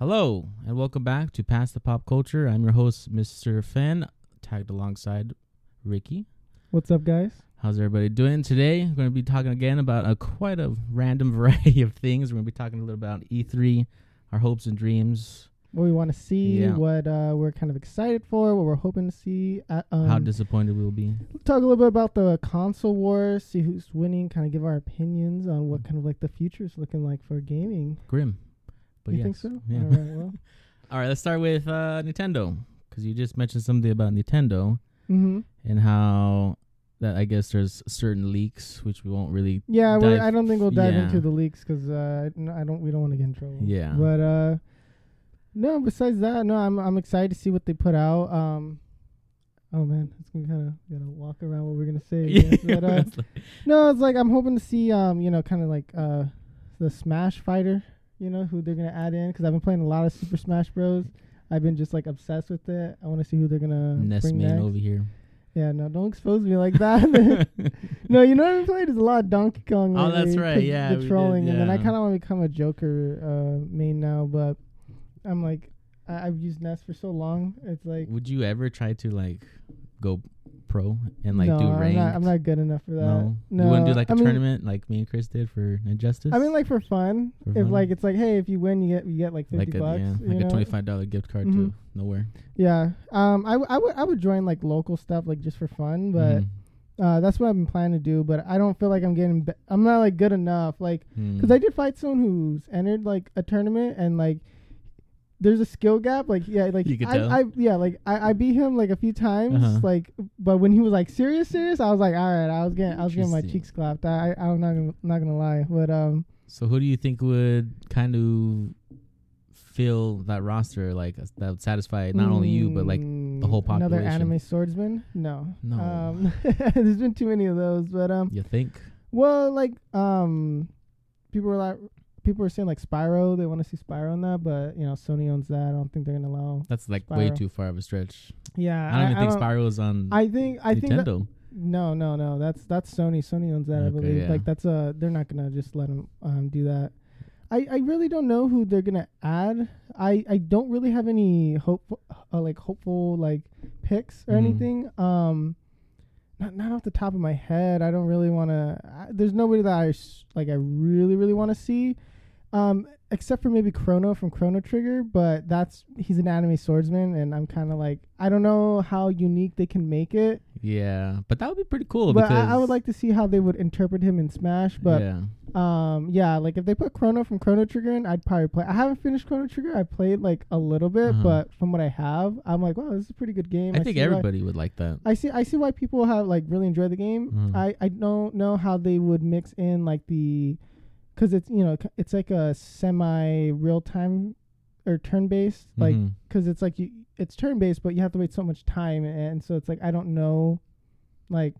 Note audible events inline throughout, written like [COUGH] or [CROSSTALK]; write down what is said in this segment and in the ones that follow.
Hello, and welcome back to Past the Pop Culture. I'm your host, Mr. Fenn, tagged alongside Ricky. What's up, guys? How's everybody doing today? We're going to be talking again about a quite a random [LAUGHS] variety of things. We're going to be talking a little about E3, our hopes and dreams, What we want to see, Yeah. what uh, we're kind of excited for, what we're hoping to see. At, um, how disappointed we'll be. talk a little bit about the console wars, see who's winning, kind of give our opinions on what kind of like the future is looking like for gaming. Grim. But you yes. think so? Yeah. All right. Well. [LAUGHS] All right, let's start with uh, Nintendo. Because you just mentioned something about Nintendo mm-hmm. and how that I guess there's certain leaks, which we won't really. Yeah, I don't think we'll dive yeah. into the leaks because uh, I don't. We don't want to get in trouble. Yeah. But uh, no. Besides that, no. I'm I'm excited to see what they put out. Um. Oh man, it's gonna kind of gotta walk around what we're gonna say. [LAUGHS] But, uh, [LAUGHS] No, it's like I'm hoping to see, um, you know, kind of like uh, the Smash Fighter, you know, who they're gonna add in because I've been playing a lot of Super Smash Bros. I've been just like obsessed with it. I want to see who they're gonna Ness bring man next. over here. Yeah, no, don't expose me like that. [LAUGHS] no, you know what I played is a lot of Donkey Kong. Oh, that's right, yeah, the did, trolling, and then I kind of want to become a Joker uh, main now, but I'm like, I- I've used Ness for so long. It's like. Would you ever try to like go pro and like no, do I'm ranked? not, I'm not good enough for that. no, No, you wouldn't do like a I mean- tournament like me and Chris did for Injustice. I mean, like for fun. For if fun? like it's like, hey, if you win, you get you get like fifty like a bucks. yeah, like a twenty five dollar gift card Mhm. to nowhere. Yeah. Um. I, w- I would I would join like local stuff like just for fun, but Mhm. uh, that's what I've been planning to do. But I don't feel like I'm getting. Be- I'm not like good enough. Like Mm. because I did fight someone who's entered like a tournament and like. There's a skill gap, like yeah, like You could I, tell. I, yeah, like I, I beat him like a few times, Uh-huh. like, but when he was like serious, serious, I was like, all right, I was getting, I was getting my Interesting. cheeks clapped. I, I, I'm not gonna, not gonna lie, but um, So who do you think would kind of fill that roster like uh, that would satisfy not only you but like the whole population Another population. anime swordsman? No. No. Um, [LAUGHS] there's been too many of those, but um, you think? well, like um, people were like, people are saying like Spyro. They want to see Spyro in that, but you know, Sony owns that. I don't think they're gonna allow. That's like way too far of a stretch. Yeah, I don't even think don't- Spyro is on I think I think that, no, no, no. That's that's Sony. Sony owns that. I believe. yeah. Like that's a. They're not gonna just let them um do that. I, I really don't know who they're gonna add. I, I don't really have any hope uh, like hopeful like picks or Mhm. anything. Um, not not off the top of my head. I don't really want to. There's nobody that I s- like. I really really want to see. Um, except for maybe Chrono from Chrono Trigger, but that's he's an anime swordsman, and I'm kind of like I don't know how unique they can make it. Yeah, but that would be pretty cool. but because I, I would like to see how they would interpret him in Smash. But yeah, um, yeah, like if they put Chrono from Chrono Trigger in, I'd probably play. I haven't finished Chrono Trigger. I played like a little bit, Uh-huh. but from what I have, I'm like, wow, this is a pretty good game. I think see why- everybody would like that. I see. I see why people have like really enjoyed the game. Mhm. I I don't know how they would mix in like the, because it's you know it's like a semi real time, or turn based like Mhm. because it's like you it's turn based, but you have to wait so much time, and so it's like I don't know, like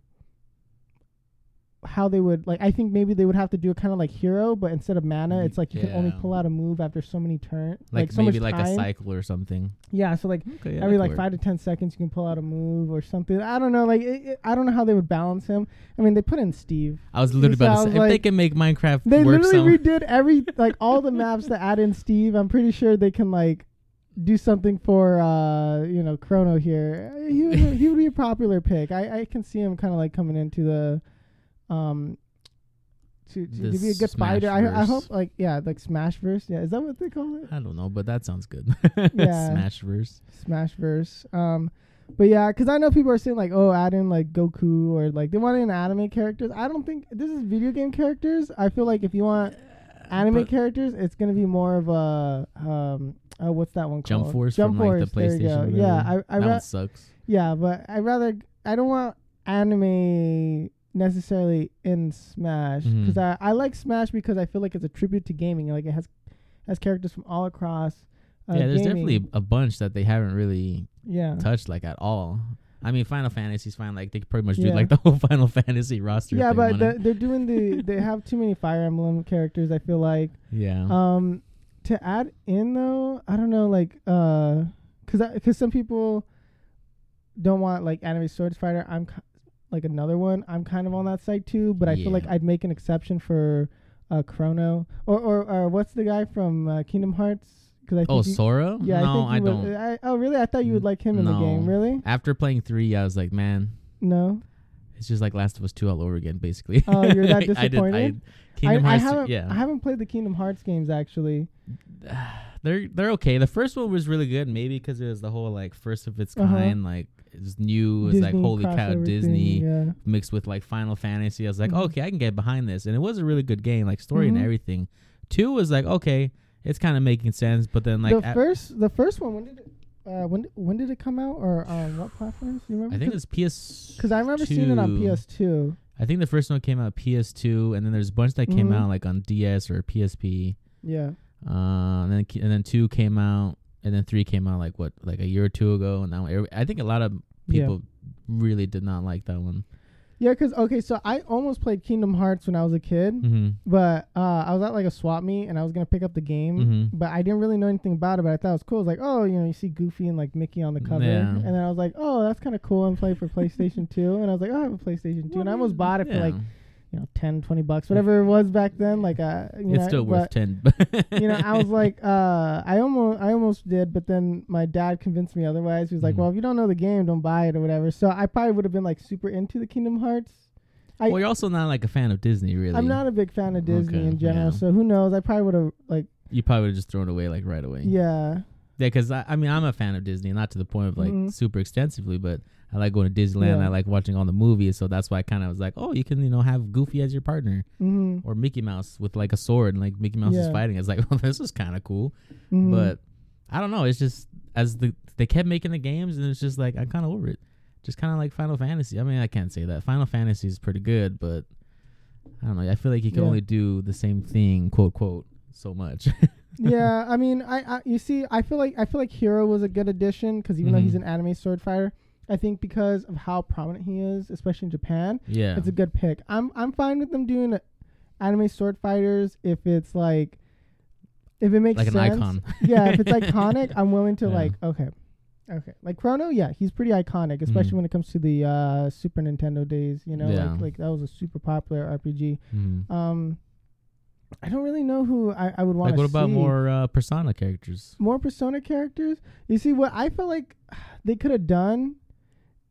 how they would like. I think maybe they would have to do it kind of like Hero, but instead of mana, it's like you can only pull out a move after so many turns, like, like, so maybe much like a cycle or something. Yeah, so like Okay, yeah, every that like could five to ten seconds you can pull out a move or something. I don't know. Like it, it- I don't know how they would balance him. I mean, they put in Steve. I was literally about to sounds say if they like- can make Minecraft They work literally some, redid every like all the maps that add in Steve. I'm pretty sure they can like do something for uh you know Chrono here. He would, he would be a popular pick. I I can see him kind of like coming into the um. To, to, to be a good fighter, I, I hope like yeah, like Smashverse. Yeah, is that what they call it? I don't know, but that sounds good. [LAUGHS] Yeah. Smashverse. Smashverse. Um, but yeah, because I know people are saying like, oh, add in like Goku or like they want in anime characters. I don't think this is video game characters. I feel like if you want anime But characters, it's gonna be more of a um, uh, what's that one called? Jump? Force Jump from Force. like the there you go. Yeah. I I that ra- one sucks. yeah, but I rather I don't want anime necessarily in Smash because I I like Smash because I feel like it's a tribute to gaming. Like it has has characters from all across. Uh, yeah, there's gaming. definitely a bunch that they haven't really yeah. touched like at all. I mean, Final Fantasy's fine. Like they could pretty much do like the whole [LAUGHS] Final Fantasy roster. Yeah, but the, they're doing the they [LAUGHS] have too many Fire Emblem characters. I feel like yeah, um to add in though, I don't know like uh cuz I, cuz some people don't want like anime swords fighter. I'm like another one. I'm kind of on that side too, but I feel like I'd make an exception for uh Chrono or or, or what's the guy from uh, Kingdom Hearts because I think Oh, Sora? yeah, no, I, think would, don't. I, oh, really? I thought you would like him in the game. Really? After playing three, I was like, man, No. it's just like Last of Us two all over again, basically. Oh, you're that [LAUGHS] I did. I, disappointed? Kingdom I, I haven't. yeah, I haven't played the Kingdom Hearts games actually. [SIGHS] they're they're okay. The first one was really good, maybe because it was the whole like first of its Uh-huh. kind, like it was new. It was like holy cow, Disney yeah. mixed with like Final Fantasy. I was like, Mhm. okay, I can get behind this, and it was a really good game, like story and Mhm. everything. Two was like, okay, it's kind of making sense, but then like the first, the first one. When did it? Uh, when when did it come out or on what platforms? Do you remember? I think it's PS. because I remember seeing it on PS2. I think the first one came out PS2, and then there's a bunch that came Mhm. out like on DS or PSP. Yeah. Uh, and then and then two came out, and then three came out like what like a year or two ago, and now every- I think a lot of Yeah. people really did not like that one. Yeah, because okay, so I almost played Kingdom Hearts when I was a kid, Mm-hmm. but uh, I was at like a swap meet and I was gonna pick up the game, Mhm. but I didn't really know anything about it. But I thought it was cool. It was like, oh, you know, you see Goofy and like Mickey on the cover, Yeah. and then I was like, oh, that's kind of cool. And play for PlayStation Two, and I was like, oh, I have a PlayStation Two, and I almost bought it for like you know 10, 20 bucks, whatever it was back then. Like, uh, you it's know, still worth ten. you know, I was [LAUGHS] like, uh, I almost, I almost did, but then my dad convinced me otherwise. He was like, Mhm. well, if you don't know the game, don't buy it or whatever. So I probably would have been like super into the Kingdom Hearts. I, well, you're also not like a fan of Disney, really. I'm not a big fan of Disney Okay, in general, yeah. so who knows? I probably would have like, You probably would have just thrown it away like right away. yeah, Yeah, because I, I mean, I'm a fan of Disney, not to the point of like Mhm. super extensively, but I like going to Disneyland. Yeah. I like watching all the movies, so that's why I kind of was like, oh, you can you know have Goofy as your partner hmm or Mickey Mouse with like a sword and like Mickey Mouse is fighting. It's like, [LAUGHS] well, this is kind of cool, hmm but I don't know. It's just as the they kept making the games, and it's just like I'm kind of over it. Just kind of like Final Fantasy. I mean, I can't say that Final Fantasy is pretty good, but I don't know. I feel like you can Yeah. only do the same thing, quote quote, so much. [LAUGHS] yeah, I mean, I, I, you see, I feel like I feel like Hero was a good addition because even though he's an anime sword fighter, I think because of how prominent he is, especially in Japan, yeah, it's a good pick. I'm I'm fine with them doing anime sword fighters if it's like if it makes sense. like an icon. [LAUGHS] yeah, if it's [LAUGHS] iconic, I'm willing to Yeah. like okay. Okay. Like Chrono, yeah, he's pretty iconic, especially Mhm. when it comes to the uh Super Nintendo days, you know, Yeah. like like that was a super popular RPG. Mhm. Um I don't really know who I, I would want Like, what about see. more uh, Persona characters? more persona characters you see what i felt like [SIGHS] they could have done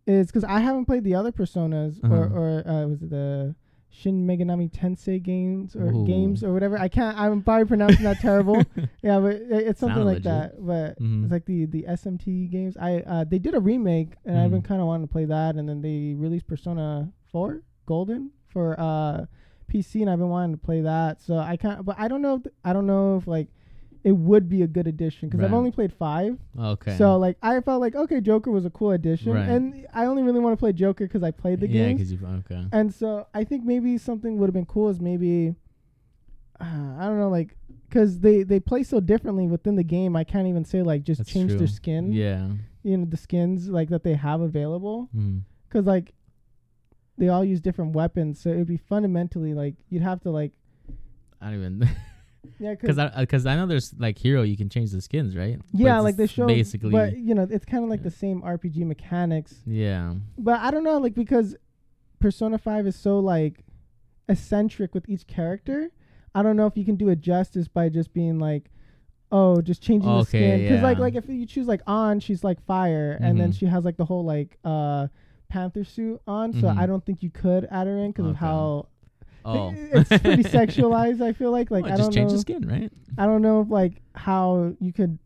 is because i haven't played the other personas Uh-huh. or or uh, was it the shin meganami tensei games or Ooh. games or whatever i can't i'm probably pronouncing that terrible [LAUGHS] yeah but it, it's something Sounded like legit. that but Mhm. it's like the the smt games i uh they did a remake and i've been Mhm. kind of wanting to play that and then they released persona 4 golden for uh pc and i've been wanting to play that so i can't but i don't know if i don't know if like it would be a good addition because I've only played five, Okay. so like I felt like okay, Joker was a cool addition, Right. and I only really want to play Joker because I played the game. yeah, because you okay. and so I think maybe something would have been cool is maybe uh, I don't know like because they they play so differently within the game. I can't even say like just That's change true. their skin, Yeah. you know, the skins like that they have available Mm. because like they all use different weapons, so it'd be fundamentally like you'd have to like I don't even [LAUGHS] yeah because I because I know there's like hero you can change the skins right. Yeah like the show basically but you know it's kind of like Yeah. the same RPG mechanics yeah but I don't know, like because Persona Five is so like eccentric with each character. I don't know if you can do it justice by just being like, oh, just changing the skin. Because like yeah. like if you choose like Ann, she's like fire, and then Mhm. she has like the whole like uh panther suit on. So Mhm. I don't think you could add her in because of how oh it's pretty [LAUGHS] sexualized. I feel like like Well, I don't change know. the skin right. I don't know if like how you could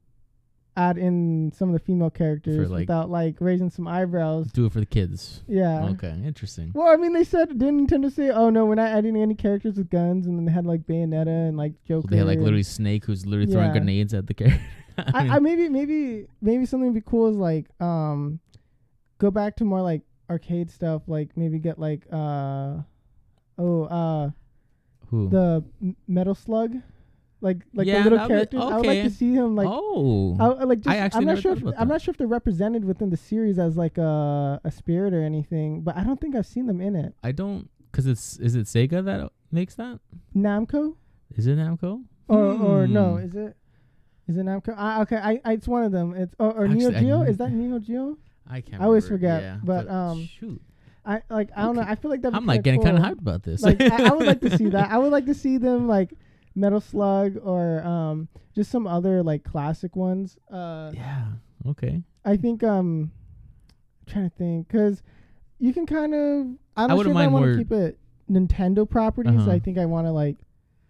add in some of the female characters like- without like raising some eyebrows. Do it for the kids. Yeah. Okay, interesting. Well, I mean, they said didn't Nintendo say, "Oh no, we're not adding any characters with guns," and then they had like Bayonetta and like Joker. They had like literally Snake who's literally throwing grenades at the character. [LAUGHS] I, I maybe maybe maybe something would be cool is like um, go back to more like arcade stuff. Like maybe get like uh, oh uh, who? the M- Metal Slug, like like Yeah, the little be- characters. I would like to see him like. oh, I, like just, I actually I'm not sure. If, I'm not sure if they're represented within the series as like a a spirit or anything, but I don't think I've seen them in it. I don't because it's is it Sega that makes that? Namco, Is it Namco? or or no, Hmm. is it? Is it Namco? Ah, okay, I, I it's one of them. It's or, or Neo Actually, I Geo. Is that Neo Geo? I can't. I always forget, Yeah, but, um, shoot, I like I don't know. I feel like that. I'm like getting kind of hyped about this. Like I, I would like to see that. I would like to see them like Metal Slug or um just some other like classic ones. Uh, Yeah. Okay. I think um, I'm trying to think because you can kind of I'm I sure if I want to keep it Nintendo properties. Uh-huh. I think I want to like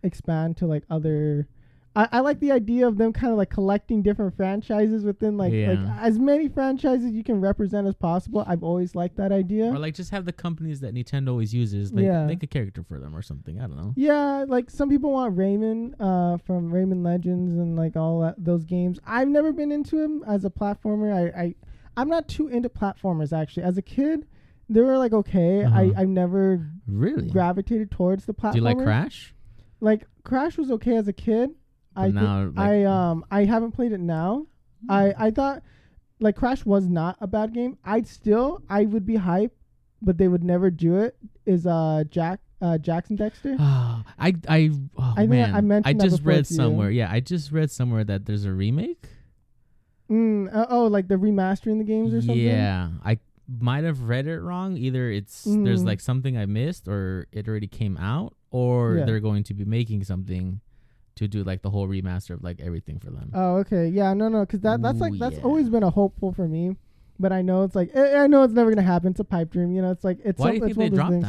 expand to like other. I, I like the idea of them kind of like collecting different franchises within like like as many franchises you can represent as possible. I've always liked that idea. Or like just have the companies that Nintendo always uses, like Yeah. make a character for them or something. I don't know. Yeah, like some people want Rayman uh, from Rayman Legends and like all that, those games. I've never been into them as a platformer. I, I I'm not too into platformers actually. As a kid, they were like okay. Uh-huh. I I've never Really? gravitated towards the platformers. Do you like Crash? Like Crash was okay as a kid. I now, like- I um I haven't played it now. I I thought like Crash was not a bad game. I'd still I would be hype, but they would never do it. Is uh Jak uh Jak and Daxter? Ah, [SIGHS] I I oh I man, I mentioned that just read to you. somewhere. Yeah, I just read somewhere that there's a remake. Mm, uh, oh, like the remastering the games or something. Yeah, I might have read it wrong. Either it's there's Mhm. like something I missed, or it already came out, or Yeah. they're going to be making something to do like the whole remaster of like everything for them. Oh, okay. Yeah, no, no, because that that's like Ooh, that's yeah. always been a hopeful for me. But I know it's like I, I know it's never gonna happen. It's a pipe dream, you know. It's like it's Why some- do you think they one of those dropped things.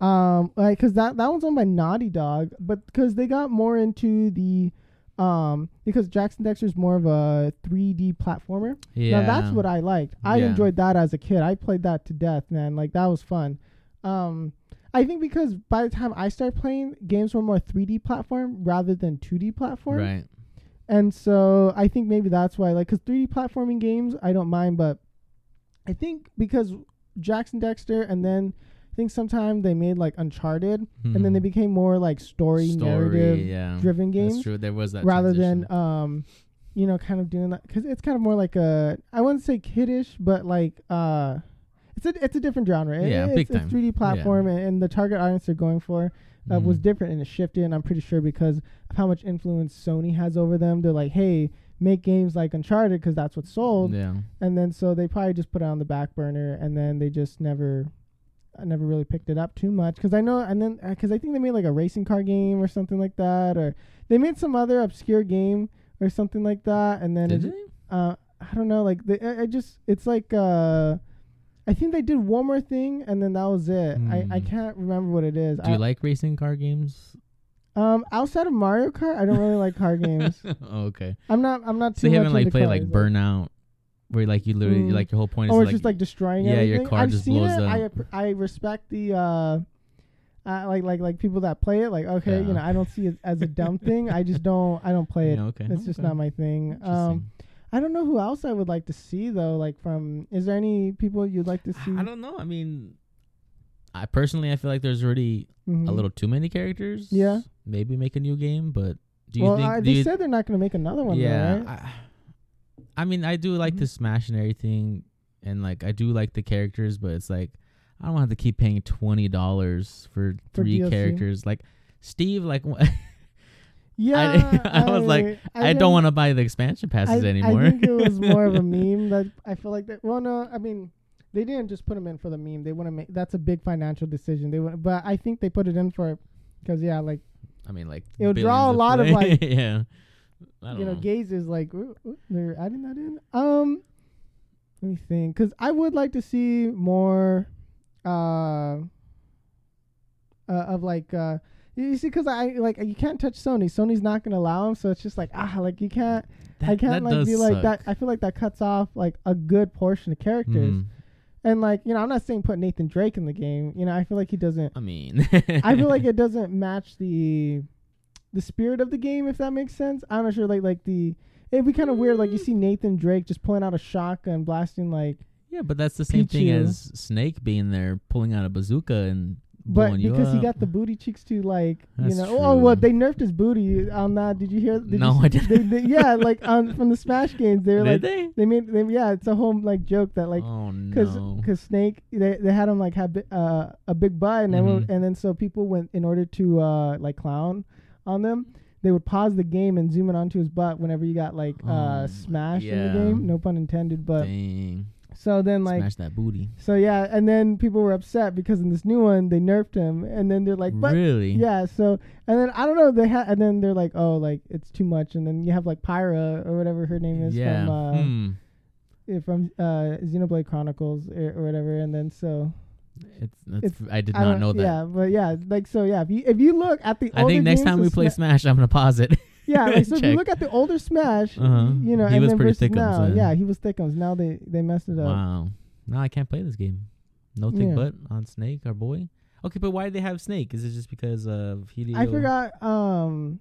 that? Um, like because that that one's owned by Naughty Dog, but because they got more into the um because Jak and Daxter's more of a 3D platformer. Yeah, Now that's what I liked. I Yeah. enjoyed that as a kid. I played that to death, man. Like that was fun. Um, I think because by the time I started playing, games were more 3D platform rather than 2D platform. right. And so I think maybe that's why, like, because 3D platforming games I don't mind, but I think because Jak and Daxter and then I think sometime they made like Uncharted and then they Mhm. became more like story, Story, narrative yeah. driven That's games true. There was that rather transition. than um you know kind of doing that because it's kind of more like a I wouldn't say kiddish but like uh it's a it's a different genre It- Yeah, it's, big it's time. 3D platform and, and the target audience they're going for uh, was Mhm. different and it shifted and I'm pretty sure because of how much influence Sony has over them they're like hey make games like Uncharted because that's what sold Yeah. and then so they probably just put it on the back burner and then they just never I never really picked it up too much because I know and then because I think they made like a racing car game or something like that or they made some other obscure game or something like that and then Did it, they? uh I don't know like they I, I just it's like uh I think they did one more thing and then that was it I I Hmm. can't remember what it is Do I, you like racing car games? um outside of Mario Kart I don't really like car [LAUGHS] games oh, okay. I'm not I'm not too. So you haven't like played like Burnout, where like you literally Mm. like your whole point is or it's just like destroying it. yeah, your car I've just seen blows it. I up. app- I respect the uh, uh, like like like people that play it. Like okay, you know, I don't see it as a dumb thing. I just don't. I don't play [LAUGHS] it. Yeah, okay. It's just not my thing. Um. I don't know who else I would like to see though. Like from, is there any people you'd like to see? I don't know. I mean, I personally I feel like there's already Mhm. a little too many characters. Yeah. Maybe make a new game, but do you well, think? I, they you, said they're not going to make another one. yeah. Though, right? I, I mean, I do like Mhm. the Smash and everything, and like I do like the characters, but it's like I don't have to keep paying twenty dollars for For three DLC. characters. Like Steve, like [LAUGHS] yeah. [LAUGHS] I was like, I, didn't- don't want to buy the expansion passes I, anymore. I think it was more of a [LAUGHS] meme that I feel like that. Well, no, I mean, they didn't just put him in for the meme. They want to make that's a big financial decision. They want, but I think they put it in for because yeah, like I mean, like It would draw a lot of, like, [LAUGHS] yeah. I don't you know, know. gazes like ooh, ooh, they're adding that in. Um, let me think, because I would like to see more, uh, uh of like uh. You see, because I like you can't touch Sony. Sony's not gonna allow him, so it's just like ah, like you can't. I can't like be like suck. that. I feel like that cuts off like a good portion of characters. Mhm. And like you know, I'm not saying put Nathan Drake in the game. You know, I feel like he doesn't. I mean, [LAUGHS] I feel like it [LAUGHS] doesn't match the the spirit of the game, if that makes sense. I'm not sure. Like like the it'd be kind of weird. Like you see Nathan Drake just pulling out a shotgun, blasting like, yeah, but that's the same thing as Snake being there, pulling out a bazooka and but because he got the booty cheeks too, like That's you know. Oh well, they nerfed his booty on that. Did you hear? Did No, you, I didn't. They, they, yeah, like on from the Smash games, they were Did like they? they made them. Yeah, it's a whole like joke that like oh because no. because Snake they, they had him like have uh, a big butt and everyone, Mhm. and then so people went in order to uh like clown on them they would pause the game and zoom in onto his butt whenever you got like uh Oh, smash in the game no pun intended but Dang. So then like Smash that booty. so yeah, and then people were upset because in this new one they nerfed him, and then they're like, but really? yeah. So and then I don't know they had, and then they're like, oh, like it's too much, and then you have like Pyra or whatever her name is Yeah. from uh, eh, from uh Xenoblade Chronicles or, or whatever, and then so It's, that's, It's- I did I not know that. Yeah, but yeah, like so yeah. If you if you look at the I think next time we play Sma- Smash, I'm gonna pause it. [LAUGHS] yeah, like, so if you Check. look at the older Smash, Uh-huh. you know, He and was then pretty versus thickums now, then. yeah, he was thickums. Now they they messed it up. wow. Now I can't play this game. No thick Yeah. butt on Snake, our boy. Okay, but why did they have Snake? Is it just because of Hideo? I forgot. Um,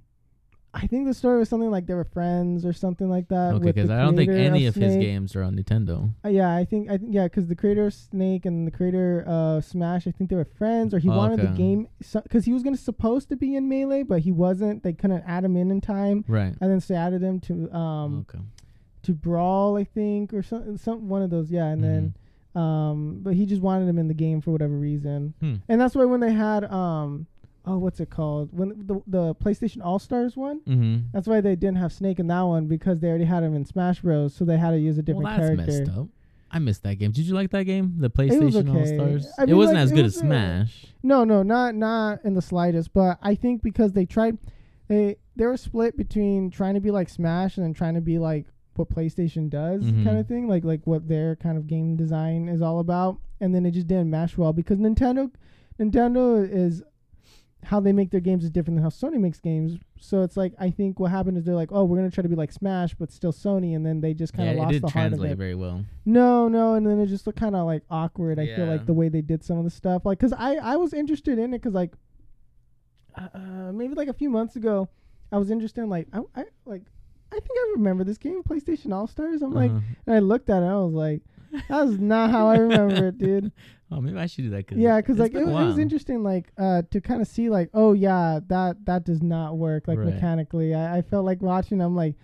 I think the story was something like they were friends or something like that. Okay, because I don't think any of, his games are on Nintendo. Uh, yeah, I think I think yeah, because the creator of Snake and the creator of Smash, I think they were friends, or he Oh, wanted the game because he was gonna supposed to be in Melee, but he wasn't. They couldn't add him in in time, Right. and then so they added him to um okay. to Brawl, I think, or some some one of those. Yeah, and then Mm-hmm. um, but he just wanted him in the game for whatever reason, Hmm. and that's why when they had um, oh, what's it called? When the the PlayStation All Stars one. Mm-hmm. That's why they didn't have Snake in that one because they already had him in Smash Bros. So they had to use a different well, that's character. messed up. I missed that game. Did you like that game? The PlayStation All okay. Stars. I It wasn't like, as it good was as a- Smash. No, no, not not in the slightest. But I think because they tried, they they were split between trying to be like Smash and then trying to be like what PlayStation does, Mhm. kind of thing, like like what their kind of game design is all about. And then it just didn't mesh well because Nintendo, Nintendo is how they make their games is different than how Sony makes games. So it's like I think what happened is they're like, oh, we're gonna try to be like Smash, but still Sony, and then they just kind Yeah, of it lost did the heart of translate it. very well. No, no, and then it just looked kind of like awkward. I feel like the way they did some of the stuff, like, cause I I was interested in it, cause like, uh, uh, maybe like a few months ago, I was interested in like I, I like I think I remember this game, PlayStation All Stars. I'm like, Uh-huh. and I looked at it, I was like, that's not how I remember it, dude. [LAUGHS] Oh, maybe I should do that. Cause Yeah, cause like it, it was interesting, like uh to kind of see like, oh yeah, that that does not work like Right. mechanically. I, I felt like watching. I'm like.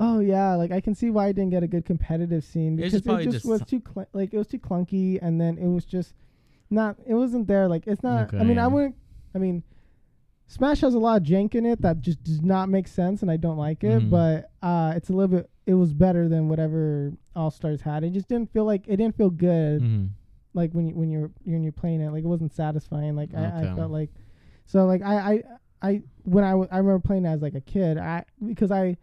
Oh yeah, like I can see why I didn't get a good competitive scene because just it just, just was too cl- like it was too clunky, and then it was just not. It wasn't there. Like it's not. Okay, I mean, I wouldn't. I mean, Smash has a lot of jank in it that just does not make sense, and I don't like it. Mhm. But uh, it's a little bit. It was better than whatever All Stars had. It just didn't feel like it didn't feel good Mhm. Like when you when you're when you're playing it like it wasn't satisfying like I, I felt like so like I I I when I, w- I remember playing it as like a kid I because I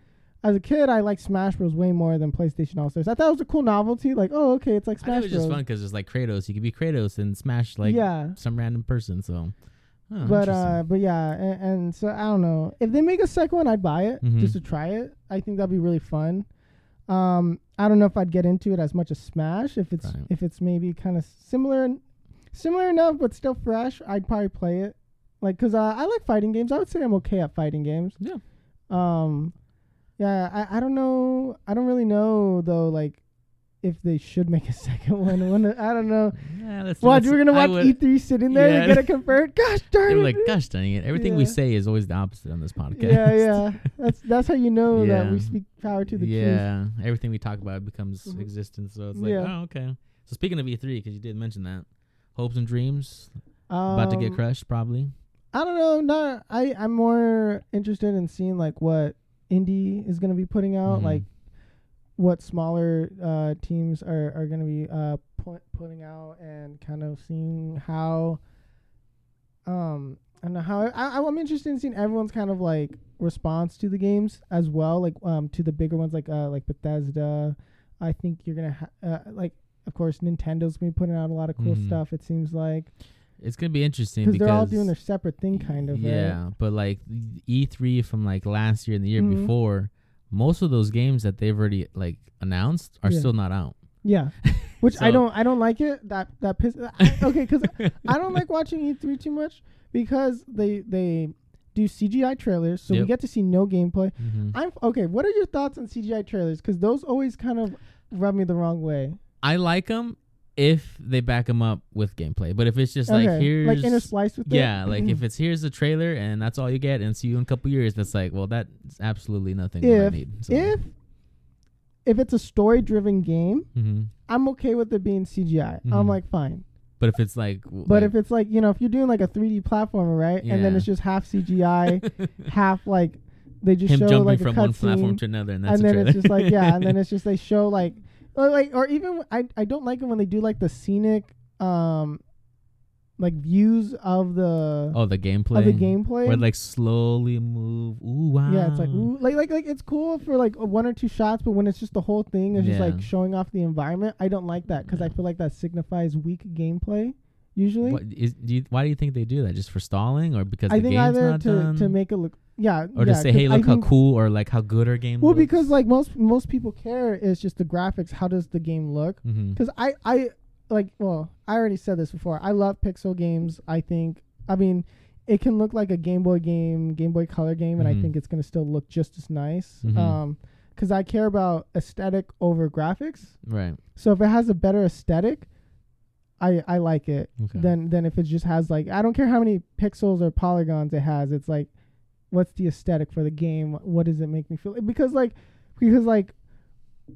as a kid I liked Smash Bros. Way more than PlayStation All Stars. I thought it was a cool novelty like oh okay it's like I Smash it was just fun because it's like Kratos. You could be Kratos and smash like yeah. some random person. So, oh, but uh but yeah and, and so I don't know. If they make a second one I'd buy it Mhm. just to try it. I think that'd be really fun um I don't know if I'd get into it as much as Smash if it's Right. if it's maybe kind of similar similar enough but still fresh I'd probably play it like cuz uh, I like fighting games I would say I'm okay at fighting games Yeah. um yeah I I don't know I don't really know though like if they should make a [LAUGHS] second one when I don't know yeah, let's, watch let's- we're gonna watch would- E3 sitting there Yeah. get it convert [LAUGHS] gosh darn it like, gosh dang it! Everything we say is always the opposite on this podcast. yeah, yeah. That's that's how you know that we speak power to the truth. yeah, everything we talk about becomes Mhm. existence. So it's like, Yeah. oh, okay. So speaking of E3, because you did mention that, hopes and dreams about to get Um, crushed, probably. I don't know. Not I. I'm more interested in seeing like what indie is gonna be putting out, Mhm. like what smaller uh, teams are are gonna be uh, pu- putting out, and kind of seeing how. Um, I don't know how I, I I'm interested in seeing everyone's kind of like response to the games as well, like um to the bigger ones like uh like Bethesda. I think you're gonna ha- uh, like of course Nintendo's gonna be putting out a lot of cool Mhm. stuff. It seems like It's gonna be interesting because they're all doing their separate thing, kind of. right? Yeah, but like E3 from like last year and the year Mhm. before, most of those games that they've already like announced are Yeah. still not out. Yeah, [LAUGHS] which I don't I don't like it. That that piss. I, okay, because I don't like watching E3 too much because they they do CGI trailers, so we get to see no gameplay. Mhm. I'm okay. What are your thoughts on CGI trailers? Because those always kind of rub me the wrong way. I like them if they back them up with gameplay, but if it's just like okay, here's like interspliced with yeah, it. like if it's here's the trailer and that's all you get and see you in a couple years, that's like well that's absolutely nothing If- need. So. if if it's a story driven game, Mhm. I'm okay with it being CGI. I'm Mhm. like fine. but if it's like w- But like- if it's like you know if you're doing like a 3D platformer, right, and then it's just half CGI, [LAUGHS] half like they just him show jumping like a from one platform cutscene, to another and that's and then trailer. it's just like yeah, and then [LAUGHS] it's just they show like or like or even I I don't like it when they do like the scenic um like views of the Oh, the gameplay. of the gameplay. Where like slowly move. Ooh, wow. yeah, it's like ooh, like like like it's cool for like one or two shots, but when it's just the whole thing, it's just like showing off the environment. I don't like that because I feel like that signifies weak gameplay. Usually, What is, do you, why do you think they do that? Just for stalling, or because I the think game's either not to done, to make it look yeah, or yeah, to say "Hey, I look how think- cool," or like how good our game. Well, looks. because like most most people care is just the graphics. How does the game look? Because I I like well I already said this before. I love pixel games. I think I mean it can look like a Game Boy game, Game Boy Color game, and I Mhm. think it's gonna still look just as nice. Mhm. Um, because I care about aesthetic over graphics. right. So if it has a better aesthetic, I I like it. Okay. Then than if it just has like I don't care how many pixels or polygons it has. It's like, what's the aesthetic for the game? What does it make me feel? Because like because like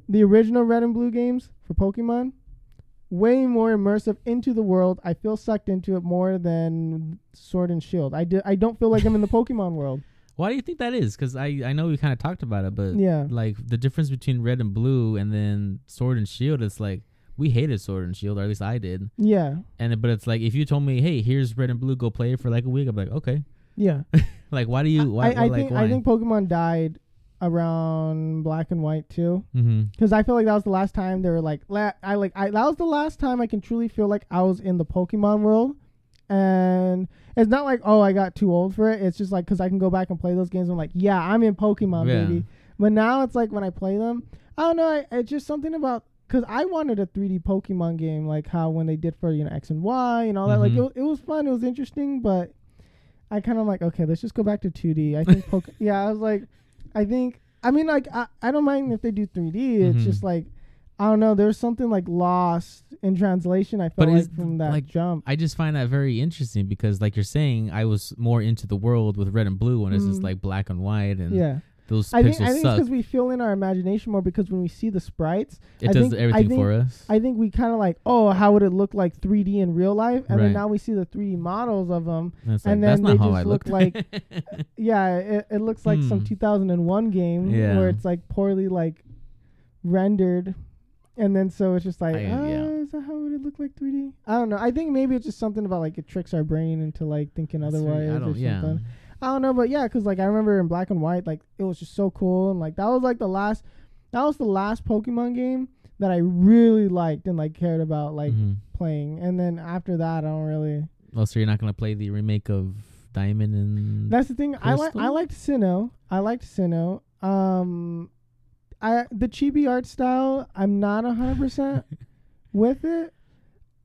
the original Red and Blue games for Pokemon, way more immersive into the world. I feel sucked into it more than Sword and Shield. I do, I don't feel like I'm in the [LAUGHS] Pokemon world. Why do you think that is? Because I I know we kind of talked about it, but Yeah. like the difference between red and blue and then sword and shield is like we hated sword and shield, or at least I did. Yeah. And but it's like if you told me, hey, here's red and blue, go play it for like a week, I'm like, okay. Yeah. [LAUGHS] Like, why do you? Why? I, I like, think why? I think Pokemon died around Black and White too. Mm-hmm. because I feel like that was the last time they were like, la- I like, I that was the last time I can truly feel like I was in the Pokemon world, and it's not like oh I got too old for it. It's just like because I can go back and play those games. I'm like, yeah, I'm in Pokemon, Yeah. baby. But now it's like when I play them, I don't know. I, it's just something about because I wanted a 3D Pokemon game like how when they did for you know X and Y and all that. Like Mhm. it, wa- it was fun. It was interesting, but I kind of like okay, let's just go back to 2D. I think Poke- [LAUGHS] yeah, I was like, I think I mean like I, I don't mind if they do 3D. It's Mhm. just like I don't know. There's something like lost in translation. I felt But like from that like, jump. I just find that very interesting because, like you're saying, I was more into the world with red and blue when it's just Mm. like black and white, and Yeah, those I think pixels I think it's because we fill in our imagination more because when we see the sprites, It I does think- I everything think- for us. I think we kind of like, oh, how would it look like 3D in real life? And Right. then now we see the 3D models of them. And it's like, and that's then not they how just I look looked. like- [LAUGHS] Yeah, it, it looks like some Hmm. 2001 game Yeah. where it's like poorly like rendered, and then so it's just like, I- oh, yeah. is that how would it look like 3D? I don't know. I think maybe it's just something about like it tricks our brain into like thinking That's very- otherwise I or don't. something. I don't know, but yeah, because like I remember in black and white, like it was just so cool, and like that was like the last, that was the last Pokemon game that I really liked and like cared about like Mhm. playing, and then after that, I don't really. Oh, so you're not gonna play the remake of Diamond and That's the thing. I like. I liked Sinnoh. I liked Sinnoh. Um, I the chibi art style. I'm not hundred percent [LAUGHS] with it.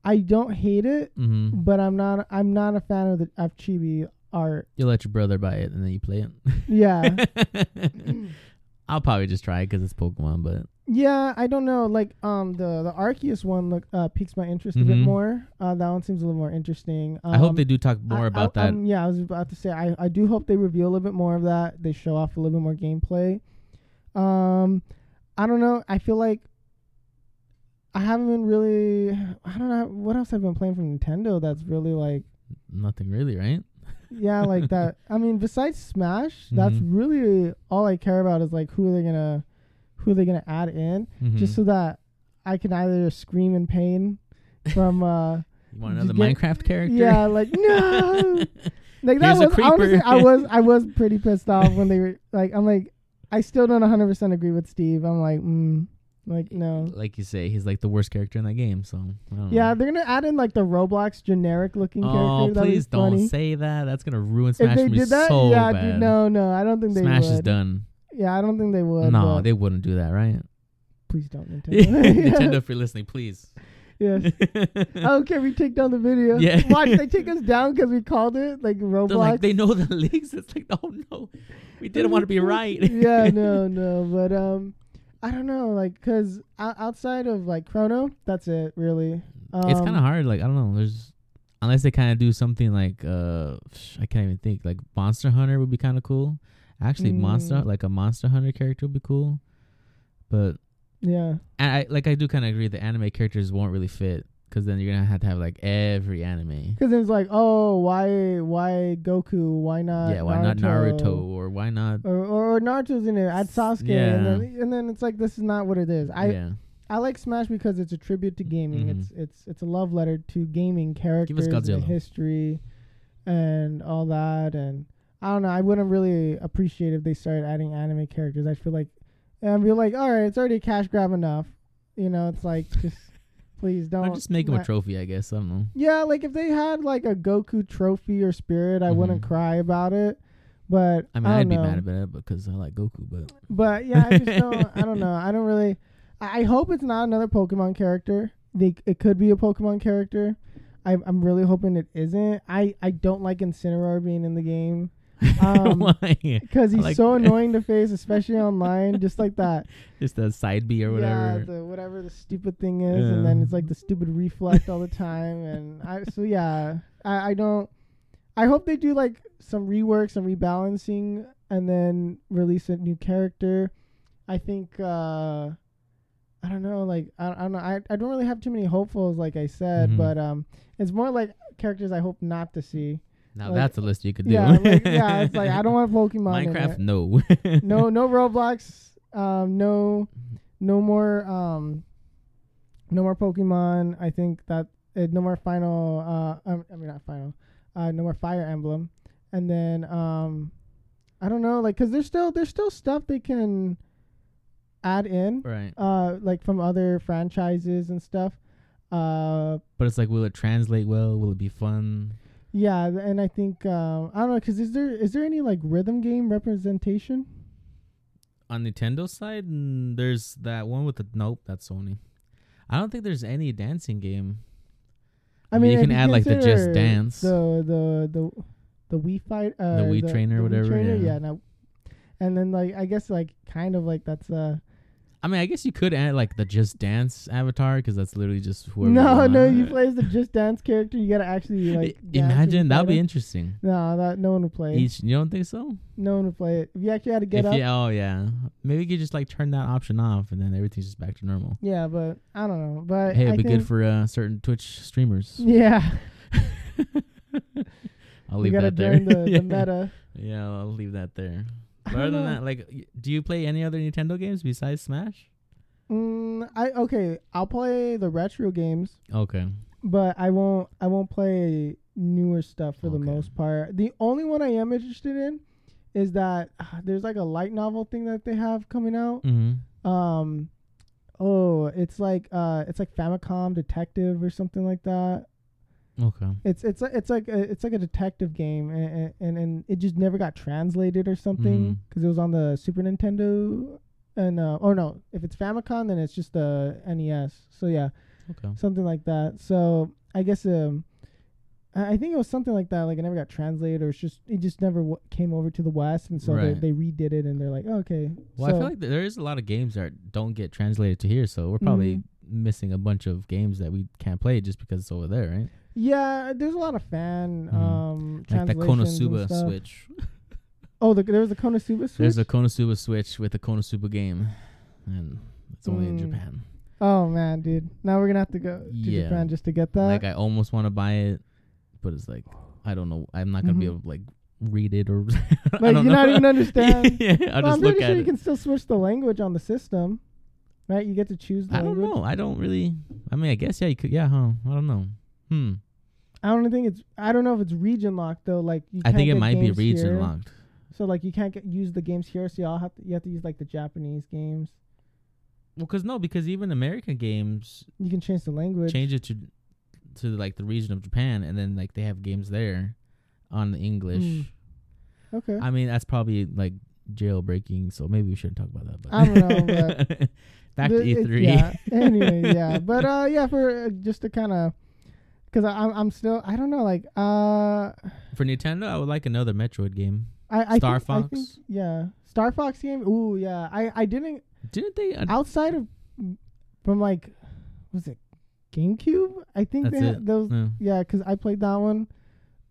I don't hate it, hmm but I'm not. I'm not a fan of the of chibi art. You let your brother buy it and then you play it. Yeah. [LAUGHS] I'll probably just try it because it's Pokemon, but Yeah, I don't know. Like um the the Arceus one look uh piques my interest a bit Mhm. more. Uh that one seems a little more interesting. Um, I hope they do talk more I- about I, that. um, yeah, I was about to say I I do hope they reveal a little bit more of that. They show off a little bit more gameplay. Um I don't know. I feel like I haven't been really I don't know what else I've been playing from Nintendo that's really like Nothing really, right? Yeah, like that. [LAUGHS] I mean, besides Smash, that's Mhm. really all I care about is like who are they gonna who are they gonna add in just Mhm. so that I can either scream in pain from uh [LAUGHS] you want another Minecraft character? yeah like no [LAUGHS] like that Here's was honestly. I was I was pretty pissed off when they were like I'm like I still don't 100 percent agree with Steve I'm like mm, like no like you say, he's like the worst character in that game. So I don't yeah know. they're gonna add in like the Roblox generic looking Oh, character be please don't funny. say that. That's gonna ruin if Smash they for me did that so yeah bad. dude no no I don't think they Smash is done. yeah I don't think they would no, they wouldn't do that, right? please don't [LAUGHS] Nintendo Nintendo, if [LAUGHS] you're listening, please. yes I don't care if we take down the video. Yeah. [LAUGHS] Watch, they take us down because we called it like Roblox. Like, they know the leaks. It's like, oh no, we didn't want to be right. yeah, no, no, but um, I don't know, like, cause outside of like Chrono, that's it, really. Um, it's kind of hard. Like I don't know. There's unless they kind of do something like uh, I can't even think. Like Monster Hunter would be kind of cool. Actually, Monster Mm. like a Monster Hunter character would be cool. But Yeah, and I like I do kind of agree. The anime characters won't really fit because then you're gonna have to have like every anime. because it's like, oh, why, why Goku? Why not? yeah, why not Naruto or why not? Or, or, or Naruto's in it. Add Sasuke, Yeah. and then and then it's like this is not what it is. I yeah, I like Smash because it's a tribute to gaming. Mhm. It's it's it's a love letter to gaming characters, and history, and all that. And I don't know. I wouldn't really appreciate if they started adding anime characters. I feel like I'd be like, all right, it's already a cash grab enough. You know, it's like just please don't. Or just make him a trophy, I guess. I don't know. Yeah, like if they had like a Goku trophy or spirit, I wouldn't Mhm. cry about it. But I mean, don't I'd be mad about it because I like Goku, but But yeah, I just don't. I don't [LAUGHS] know. I don't really. I, I hope it's not another Pokemon character. They, it could be a Pokemon character. I, I'm really hoping it isn't. I, I don't like Incineroar being in the game [LAUGHS] Um, why? because he's like- so [LAUGHS] annoying to face, especially online. Just like that. [LAUGHS] Just a side B or whatever. Yeah, the whatever the stupid thing is, and then it's like the stupid reflect all the time, and I so yeah, I, I don't. I hope they do like some rework, some rebalancing, and then release a new character. I think uh I don't know, like I, I don't know. I, I don't really have too many hopefuls, like I said, Mhm. but um, it's more like characters I hope not to see. Now like- that's a list you could do. Yeah, like, yeah. It's like [LAUGHS] I don't want Pokemon. Minecraft, no. [LAUGHS] no no [LAUGHS] roblox um no no more um no more pokemon i think that uh, no more final uh um, i mean not final uh no more fire emblem and then um i don't know like because there's still there's still stuff they can add in right. uh like from other franchises and stuff uh But it's like, will it translate well? Will it be fun? Yeah and i think um i don't know because is there is there any like rhythm game representation On Nintendo side, mm, there's that one with the nope. That's Sony. I don't think there's any dancing game. I mean, you can add like the Just Dance. the the the the Wii fight, uh, The Wii trainer, Wii whatever, trainer, yeah. no. And then like I guess like kind of like that's uh I mean, I guess you could add like the Just Dance avatar because that's literally just whoever. no you no you play as the Just Dance character you gotta actually like I- Imagine that would be interesting. no that no one would play. Each, you don't think so? no one would play it if you actually had to get if up you, oh yeah, maybe you could just like turn that option off and then everything's just back to normal. yeah but I don't know but hey, it'd be good for uh, certain Twitch streamers. [LAUGHS] yeah [LAUGHS] I'll leave that there. the, [LAUGHS] yeah. the meta Yeah, I'll leave that there. But other than know. that, like, do you play any other Nintendo games besides Smash? mm, I okay I'll play the retro games Okay. but I won't I won't play newer stuff for the most part. The only one I am interested in is that uh, there's like a light novel thing that they have coming out. Mm-hmm. Um oh, it's like uh it's like Famicom Detective or something like that. Okay. It's it's it's like a, it's like a detective game and and, and it just never got translated or something because it was on the Super Nintendo and uh oh no, if it's Famicom then it's just the NES. So yeah, Okay. something like that. So I guess um, I I think it was something like that. Like it never got translated, or it's just it just never w- came over to the West, and so Right. they, they redid it, and they're like, oh, okay. Well, so, I feel like there is a lot of games that don't get translated to here, so we're probably Mhm. missing a bunch of games that we can't play just because it's over there, right? Yeah, there's a lot of fan Mhm. um Like the and Konosuba. Switch. [LAUGHS] Oh, the, there was a Konosuba Switch. There's a Konosuba Switch with a Konosuba game, and it's only in Mm. Japan. oh man, dude. Now we're gonna have to go to Yeah. Japan just to get that. like I almost want to buy it, but it's like I don't know. I'm not gonna be Mhm. able to like read it or [LAUGHS] I Like, don't you know. not even understand? [LAUGHS] yeah, I'll Well, just I'm look pretty at sure it. you can still switch the language on the system, right? You get to choose the I don't language. know. I don't really. I mean, I guess yeah. You could. Yeah, huh? I don't know. Hmm. I don't think it's. I don't know if it's region locked though. Like you. I think it might be region here. locked. So like you can't get, use the games here. So you all have to. You have to use like the Japanese games. Well, because no, because even American games You can change the language. change it to to like the region of Japan, and then like they have games there on the English. Mm. Okay. I mean, that's probably like jailbreaking, so maybe we shouldn't talk about that. But I don't know, but [LAUGHS] back to E3. Yeah. [LAUGHS] anyway, yeah, but uh, yeah, for uh, just to kind of, because I'm I'm still I don't know like uh For Nintendo, I would like another Metroid game. I I Star think, I Fox? think, yeah Star Fox game. Ooh yeah, I I didn't Didn't they? Uh, outside of from like was it GameCube? I think they had those. Yeah, because I played that one.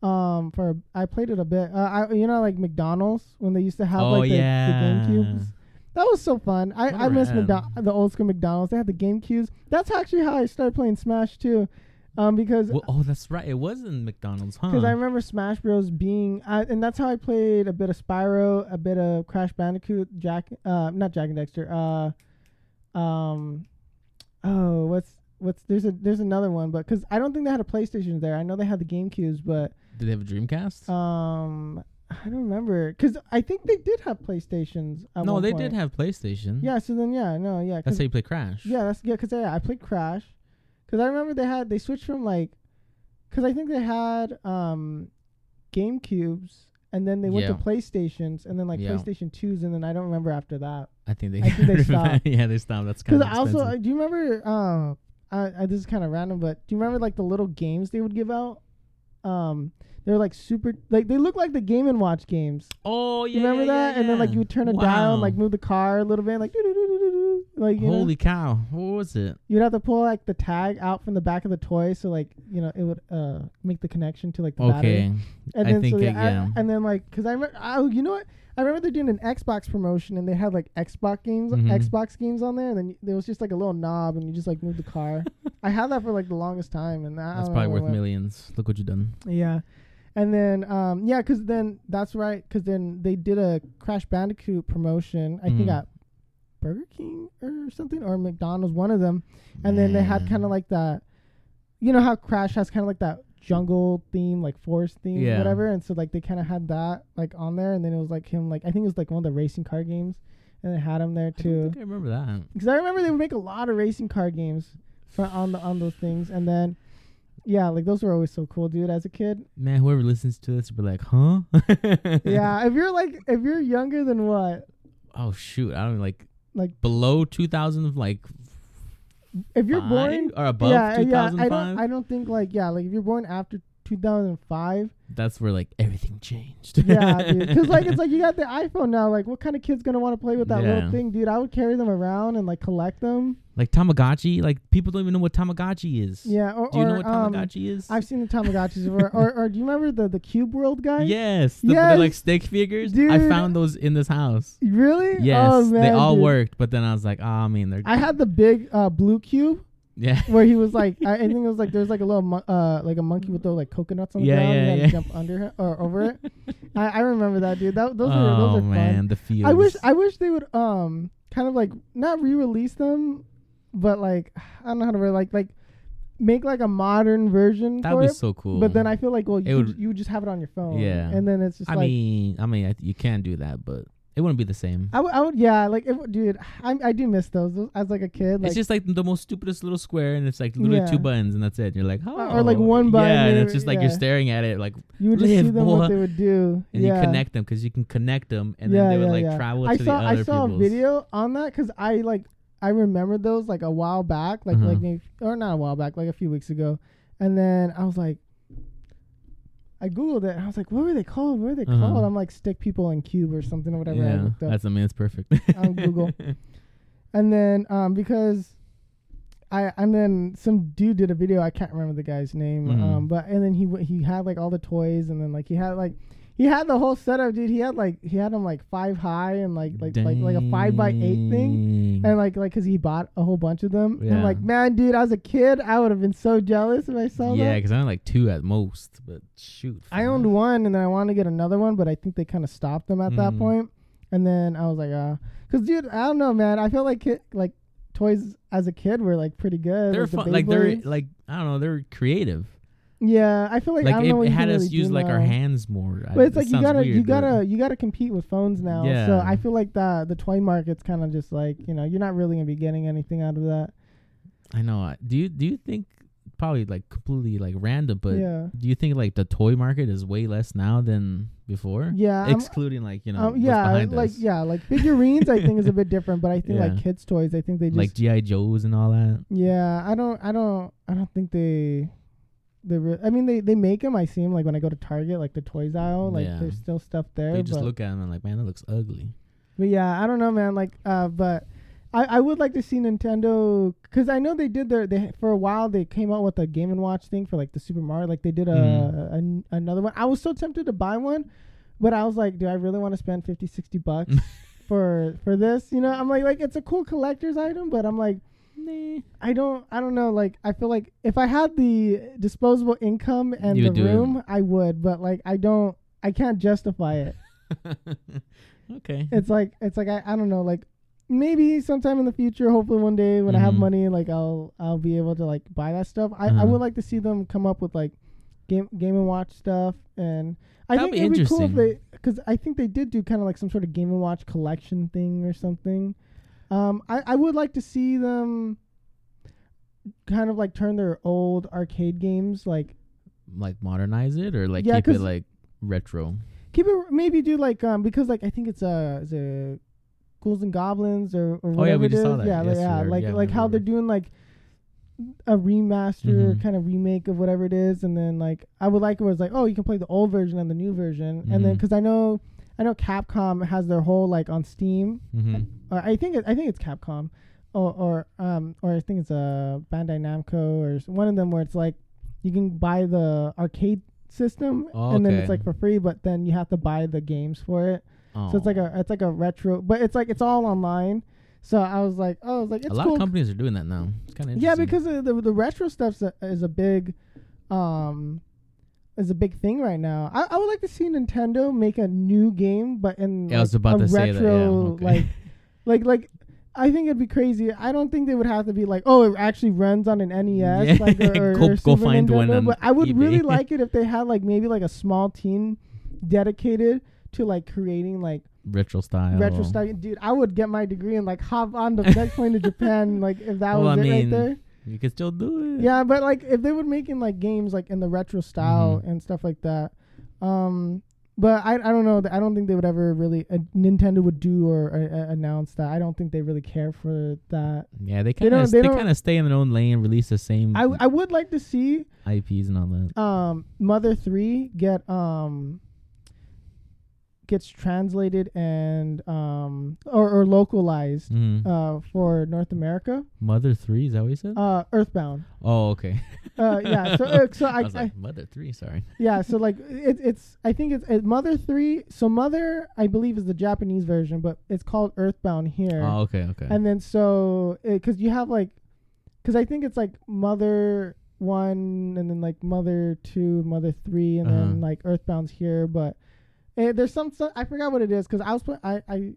Um, for I played it a bit. Uh, I you know like McDonald's when they used to have oh like the, yeah. the GameCubes. That was so fun. I, I miss? McDo- the old school McDonald's. They had the GameCubes. That's actually how I started playing Smash too, um, because Well, oh, that's right. It was in McDonald's, huh? because I remember Smash Bros. being, uh, and that's how I played a bit of Spyro, a bit of Crash Bandicoot, Jak, uh, not Jak and Daxter, uh, um, oh, what's what's there's a there's another one, but because I don't think they had a PlayStation there. I know they had the GameCubes, but Did they have a Dreamcast? um, I don't remember because I think they did have PlayStations. At no, they point. did have PlayStation. Yeah, so then yeah, no, yeah. That's how you play Crash. yeah, that's yeah, because yeah, I played Crash, because I remember they had they switched from like, because I think they had um, GameCubes. And then they went Yeah. to PlayStations, and then like Yeah. PlayStation twos, and then I don't remember after that. I think they. I think they got rid of that. stopped. [LAUGHS] yeah, they stopped. That's kind Because of also, uh, do you remember? Uh, I, I, this is kind of random, but do you remember like the little games they would give out? Um, they're like super, like they look like the Game and Watch games. oh yeah. You remember yeah, that? yeah, And then like you would turn a dial and like move the car a little bit, like like you Holy know, cow! What was it? you'd have to pull like the tag out from the back of the toy, so like you know it would uh make the connection to like the battery. Okay. And I then think so yeah, I- yeah. and then like because I remember, oh, you know what? I remember they're doing an Xbox promotion and they had like Xbox games, Mhm. Xbox games on there, and then there was just like a little knob and you just like move the car. [LAUGHS] I had that for like the longest time, and I That's probably worth what- millions. Look what you've done. Yeah, and then um yeah, because then that's right, because then they did a Crash Bandicoot promotion. I think Mm. at Burger King or something or McDonald's, one of them, and then they had kind of like that. You know how Crash has kind of like that jungle theme, like forest theme, Yeah. whatever. And so like they kind of had that like on there, and then it was like him, like I think it was like one of the racing car games, and they had him there too. I I remember that. Because I remember they would make a lot of racing car games for on the on those things, and then yeah, like those were always so cool, dude. As a kid, Man, whoever listens to this will be like, huh? [LAUGHS] yeah. If you're like if you're younger than what, Oh shoot! I don't like like below 2000, like if you're born, or above yeah, yeah. I don't I don't think like yeah, like if you're born after 2005, That's where like everything changed. yeah, dude. Because like it's [LAUGHS] like you got the iPhone now. Like, what kind of kid's gonna want to play with that Yeah. little thing, dude? I would carry them around and like collect them. Like Tamagotchi. Like people don't even know what Tamagotchi is. Yeah, or, Do you or know what um, Tamagotchi is? I've seen the Tamagotchis [LAUGHS] before. or, or do you remember the the Cube World guy? yes, the, the, Yes, like stick figures. I found those in this house. Really? Yes, Oh, they all dude. worked, but then I was like, oh, I mean, they're I had the big uh, blue cube yeah. [LAUGHS] where he was like, I, I think it was like there's like a little mon- uh like a monkey with those like coconuts on the Yeah, ground. yeah, had yeah. jump under it or over it. I, I remember that, dude. That those oh are those are fun. man, the feels. I wish I wish they would um kind of like not re-release them, but like [SIGHS] I don't know how to re- like like make like a modern version that for would be it. so cool. But then I feel like well you would- you would just have it on your phone. Yeah. And then it's just I like mean, I mean, I, you can do that, but it wouldn't be the same. I would I would yeah like it, dude I I do miss those Those- as like a kid like it's just like the most stupidest little square, and it's like literally Yeah. two buttons, and that's it. You're like, oh, or, like, oh, one button, Yeah, and it's just like yeah. you're staring at it, like, you would just see them boy. what they would do. and yeah. you connect them because you can connect them, and then they would like travel I to saw the other I saw people's. a video on that because I like I remember those like a while back, like Uh-huh. like maybe or not a while back, like a few weeks ago, and then I was like, I googled it and I was like, what were they called? What were they Uh-huh. called? I'm like stick people in cube or something or whatever. I Yeah, looked up. that's I mean, it's perfect. on Google. [LAUGHS] And then um because I and then some dude did a video. I can't remember the guy's name. Mhm. Um, but and then he w- he had like all the toys, and then like he had like he had the whole setup, dude. He had like he had them like five high and like like like like a five by eight thing, and like like because he bought a whole bunch of them. And Yeah. like man, dude, as a kid, I would have been so jealous if I saw yeah, that. because I had like two at most, but shoot, I owned one, and then I wanted to get another one, but I think they kind of stopped them at that Mhm. point. And then I was like, uh, cause dude, I don't know, man. I feel like ki- like toys as a kid were like pretty good. They're like, the fun. Like they're like I don't know. They're creative. Yeah. I feel like, Like, I don't it, know it you had us really use like our hands more. I- But it's it like you gotta you weird, but- gotta you gotta compete with phones now. Yeah. So I feel like the the toy market's kind of just like you know you're not really gonna be getting anything out of that. I know. Do you do you think probably like completely like random, but yeah. do you think like the toy market is way less now than before? Yeah. I'm- Excluding like you know um, yeah, like us. yeah, like figurines. I think is a [LAUGHS] bit different, but I think like kids' toys. I think they just like GI Joes and all that. Yeah, I don't, I don't, I don't think they, they. Re- I mean, they they make them. I see them like when I go to Target, like the toys aisle. Like Yeah. there's still stuff there. They just but, look at them and like, man, that looks ugly. but yeah, I don't know, man. Like, uh, but I I would like to see Nintendo because I know they did their they for a while they came out with a Game and Watch thing for like the Super Mario. Like they did a, Mhm. an another one. I was so tempted to buy one, but I was like, do I really want to spend 50, 60 bucks? [LAUGHS] For for this, you know, I'm like like it's a cool collector's item, but I'm like Nah. I don't I don't know like I feel like if I had the disposable income and You the do it. room I would but like I don't I can't justify it. [LAUGHS] okay. It's like it's like I, I don't know like maybe sometime in the future, hopefully one day when I have Mhm. money, like I'll I'll be able to like buy that stuff. I, I Uh-huh. would like to see them come up with like game Game and Watch stuff, and I That'd think be it'd be cool if they because I think they did do kind of like some sort of Game and Watch collection thing or something. Um, I I would like to see them kind of like turn their old arcade games like Like modernize it or like Yeah, keep it 'cause- like retro. keep it maybe do like um because like I think it's uh is it Ghouls and Goblins or, or Oh, yeah, whatever we it just saw is. that Yeah, like, yeah, yesterday, like yeah, like how they're doing like a remaster Mhm. kind of remake of whatever it is, and then like I would like it was like oh you can play the old version and the new version, and then Mhm. because I know I know Capcom has their whole like on Steam. Mm-hmm. Or I think it, I think it's Capcom, or or um or I think it's uh Bandai Namco or one of them where it's like you can buy the arcade system Oh, and then it's like for free, but then you have to buy the games for it. Oh. So it's like a it's like a retro, but it's like it's all online. So I was like, oh, I was like, it's a lot cool. of companies are doing that now. It's kind of yeah, because of the the retro stuff is a big, um, is a big thing right now. I, I would like to see Nintendo make a new game, but in Yeah, I was like, about a to say that, yeah, retro okay. like, [LAUGHS] like like. I think it'd be crazy. I don't think they would have to be like, oh, it actually runs on an NES, Yeah. like or, [LAUGHS] or, Go- or go find one Nintendo, on But I would really [LAUGHS] like it if they had like maybe like a small team dedicated to like creating like retro style. retro style. Dude, I would get my degree and like hop on the next plane to Japan, like if that Well, was I it right there. You could still do it. Yeah, but like if they were making like games like in the retro style Mhm. and stuff like that, um, but I I don't know. I don't think they would ever really uh, Nintendo would do or uh, uh, announce that. I don't think they really care for that. Yeah, they kind of they they, kind of stay in their own lane, release the same I I would like to see IPs and all that. um Mother Three get um gets translated and um or, or localized hmm uh for North America. Mother three is that what you said? Uh, Earthbound. oh, okay. Uh, yeah. So uh, so [LAUGHS] I, I was I like Mother three. Sorry. yeah. So like it, it's I think it's it, Mother Three. So Mother I believe is the Japanese version, but it's called Earthbound here. Oh, okay, okay. And then so because you have like because I think it's like Mother one and then like Mother two, Mother three, and then Uh-huh. like Earthbound's here, but eh, there's some stu- I forgot what it is because I was play- I I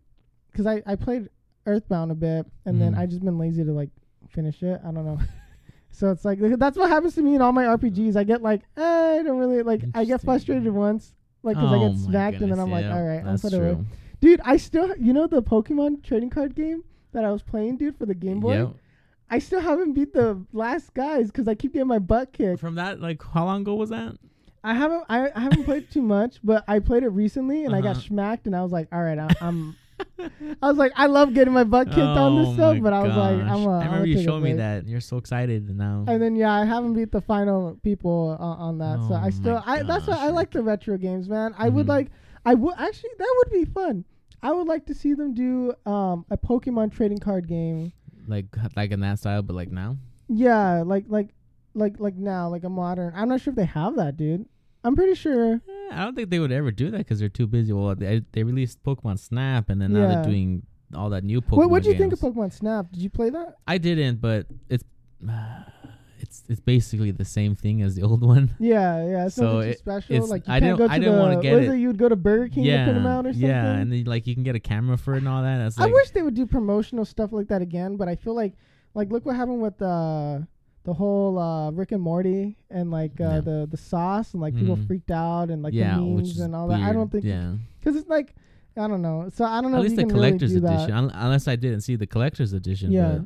because I I played Earthbound a bit and then Mhm. I just been lazy to like finish it. I don't know. [LAUGHS] so it's like [LAUGHS] that's what happens to me in all my RPGs. I get like eh, I don't really like I get frustrated once. Like, cause I Oh get my smacked, and then I'm like, yeah, all right, I'll that's put it away. Dude, I still, you know, the Pokemon trading card game that I was playing, dude, for the Game Boy. Yep. I still haven't beat the last guys because I keep getting my butt kicked. From that, like, how long ago was that? I haven't, I, I haven't played too much, but I played it recently and I got Uh-huh. smacked, and I was like, all right, I, I'm. I was like, I love getting my butt kicked on this Oh stuff, but I was like. I'm. A, I remember you take a showing me that. You're so excited and now. And then yeah, I haven't beat the final people uh, on that, so Oh I still, I that's why I like the retro games, man. I would Mhm. like, I would actually that would be fun. I would like to see them do um a Pokemon trading card game like, like in that style, but like now. Yeah, like like like like now, like a modern. I'm not sure if they have that, dude. I'm pretty sure. Eh, I don't think they would ever do that because they're too busy. Well, they they released Pokemon Snap, and then now Yeah. they're doing all that new Pokemon. What what do you think of games. Pokemon Snap? Did you play that? I didn't, but it's [SIGHS] it's it's basically the same thing as the old one. Yeah, yeah. It's So nothing it- special. it's- like you I can't didn't- go to I didn't the. wanna get what is it. it? You'd go to Burger King to print them out or something. yeah, and then like you can get a camera for it and all that. That's I like, wish they would do promotional stuff like that again, but I feel like like look what happened with the the whole uh, Rick and Morty and like uh, Yeah. the the sauce and like people Mhm. freaked out and like yeah, the memes and all that. I don't think Yeah, because it's like I don't know. So I don't know at least the really collector's do edition. un- Unless I didn't see the collector's edition. Yeah.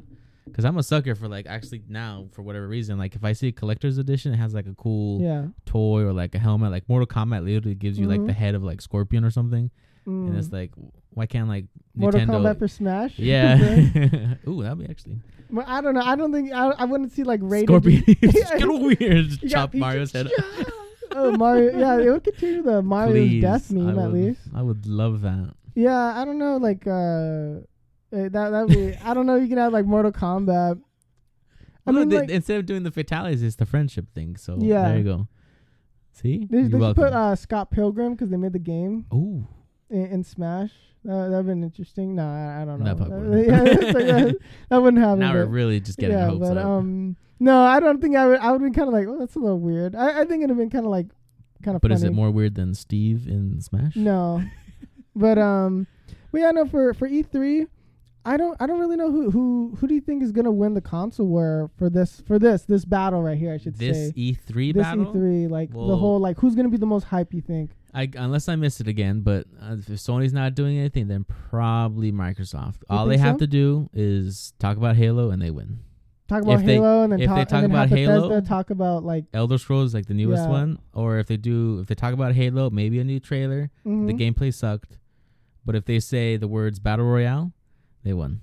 Because I'm a sucker for like actually now for whatever reason like if I see a collector's edition it has like a cool Yeah. toy or like a helmet like Mortal Kombat literally gives you like Mhm. the head of like Scorpion or something and it's Mm. like why can't like Mortal Nintendo Kombat for Smash. yeah [LAUGHS] [LAUGHS] ooh that'd be actually Well, I don't know. I don't think I, I wouldn't see like rated. Scorpion it's kind of weird You chop Mario's head [LAUGHS] oh Mario! Yeah, it would continue the Mario's Please, death I meme at would- least. I would love that Yeah, I don't know. Like uh, eh, that that be. I don't know. You can have like Mortal Kombat. I Well, mean, they- like, instead of doing the fatalities it's the friendship thing so Yeah. there you go see they, they should put uh, Scott Pilgrim because they made the game ooh in, in Smash. Uh, that'd been interesting. No, I, I don't know. [LAUGHS] That yeah, like, [LAUGHS] that wouldn't happen. now we're really just getting yeah, hopes but up um, no, I don't think I would. I would be kind of like, oh, that's a little weird. I, I think it'd have been kind of like, kind of. but funny. is it more weird than Steve in Smash No, [LAUGHS] but um, but yeah, no. For for E three, I don't I don't really know who who who do you think is gonna win the console war for this for this this battle right here I should This say this E3 battle. this. E3 like the whole like who's gonna be the most hype you think I, unless I missed it again, but uh, if Sony's not doing anything, then probably Microsoft. All they have so? to do is talk about Halo, and they win. talk about If they- Halo and then if talk, they talk about Halo- Bethesda talk about like Elder Scrolls, like the newest Yeah. one, or if they do, if they talk about Halo, maybe a new trailer. The mhm. gameplay sucked, but if they say the words battle royale, they won,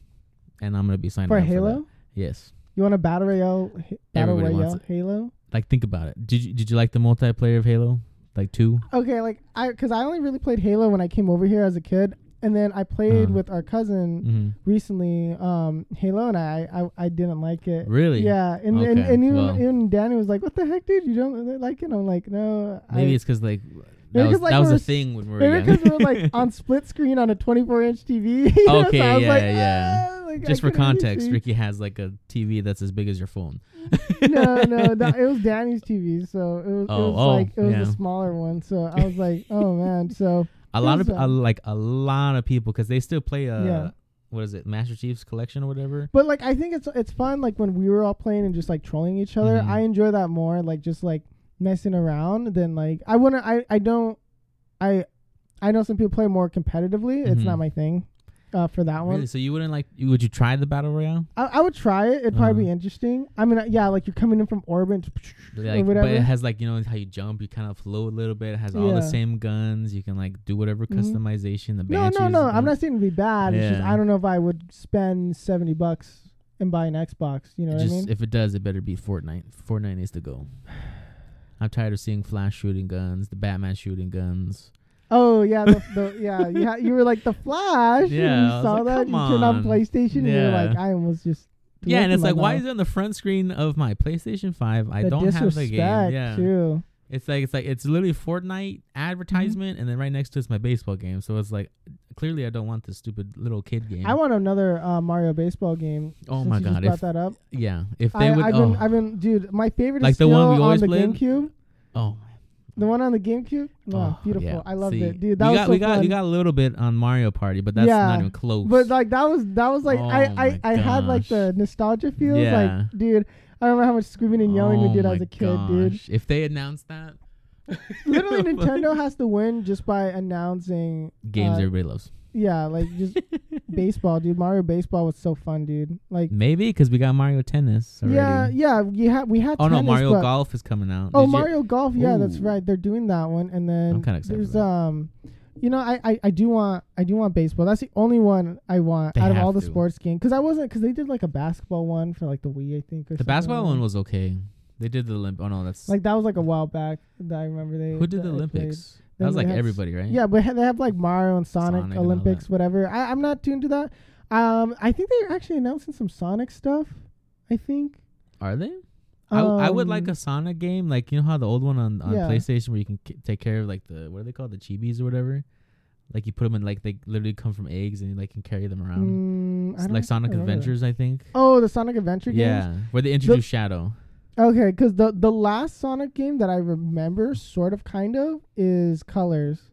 and I'm gonna be signing for up Halo For. Yes, you want a battle royale battle Everybody royale Halo like think about it. Did you did you like the multiplayer of Halo? Like two? okay like I because I only really played Halo when I came over here as a kid and then I played Uh-huh. with our cousin hmm recently um Halo and I I, I didn't like it Really? Yeah, and and, Okay, and even, well. even Danny was like, "What the heck, dude? You don't like it?" I'm like, "No." Maybe I, it's because like that was like, that was we a thing when we were maybe young. because we're like [LAUGHS] on split screen on a 24 inch TV. you know, Okay, so I was yeah, like, yeah. "Ah," like, I Just for couldn't really context, see. Ricky has like a TV that's as big as your phone. no, no, [LAUGHS] that, it was Danny's TV, so it was, Oh, it was oh, like it was yeah. the smaller one. So I was like, "Oh [LAUGHS] man!" So A lot of a, um, like a lot of people because they still play uh Yeah. what is it Master Chief's Collection or whatever. But like I think it's it's fun like when we were all playing and just like trolling each other. Mhm. I enjoy that more like just like messing around then like I wouldn't I I don't I I know some people play more competitively. It's Mhm. not my thing. Uh, for that one, Really? So you wouldn't like? Would you try the battle royale? I, I would try it. It'd probably be Uh-huh. interesting. I mean, uh, yeah, like you're coming in from orbit, or Like, whatever. but it has like you know how you jump, you kind of float a little bit. It has all the same guns. You can like do whatever Mhm. customization. The no, no, no. uh, I'm not saying it'd be bad. It's just I don't know if I would spend seventy bucks and buy an Xbox. You know Just what I mean? if it does, it better be Fortnite. Fortnite needs to go. I'm tired of seeing Flash shooting guns, the Batman shooting guns. Oh yeah, the, the yeah, you ha- you were like the Flash. Yeah, and you I saw like, that. You turned on on. PlayStation, and you're like, I almost just. Yeah, and it's like, why is it on the front screen of my PlayStation Five? I The don't have the game. Yeah, Too. It's like it's like it's literally Fortnite advertisement, and then right next to it's my baseball game. So it's like clearly I don't want this stupid little kid game. I want another uh, Mario baseball game. Oh my God, brought if that up. yeah, if they I, would. I've oh, been, I've been, dude. My favorite Like is the one we on the played? GameCube. oh, The one on the GameCube. No, oh, beautiful. yeah. I loved See, it, dude. That we was got so we got fun. we got a little bit on Mario Party, but that's Yeah, not even close. But like that was that was like Oh I I, I had like the nostalgia feels. Yeah. Like, dude, I don't remember how much screaming and yelling oh we did as a kid, dude. If they announced that, [LAUGHS] Literally, [LAUGHS] Nintendo has to win just by announcing games uh, everybody loves. Yeah, like just [LAUGHS] baseball, dude. Mario baseball was so fun, dude. Like, Maybe because we got Mario Tennis already. yeah, yeah. You had we had. Oh no, Mario Golf is coming out. Oh, Did you- Mario Golf. Yeah, that's right. They're doing that one, and then I'm excited there's um, you know, I, I I do want I do want baseball. That's the only one I want They out of all the to. sports games. Because I wasn't because they did like a basketball one for like the Wii, I think. Or The something basketball like one was okay. They did the Olymp. Oh no, that's like that was like a while back that I remember they. who did the. Olympics? That was like had everybody, right? Yeah, but they have like Mario and Sonic, Sonic Olympics, that. whatever. I, I'm not tuned to that. Um, I think they're actually announcing some Sonic stuff. I think. Are they? I, w- I would like Um, a Sonic game, like you know how the old one on, on Yeah. PlayStation where you can k- take care of like the what are they called, the chibis or whatever. Like you put them in like they literally come from eggs and you like can carry them around. Mm, I like Sonic that. Adventures, I think. Oh, the Sonic Adventure games. Yeah, where they introduced Shadow. Okay, because the the last Sonic game that I remember, sort of, kind of, is Colors.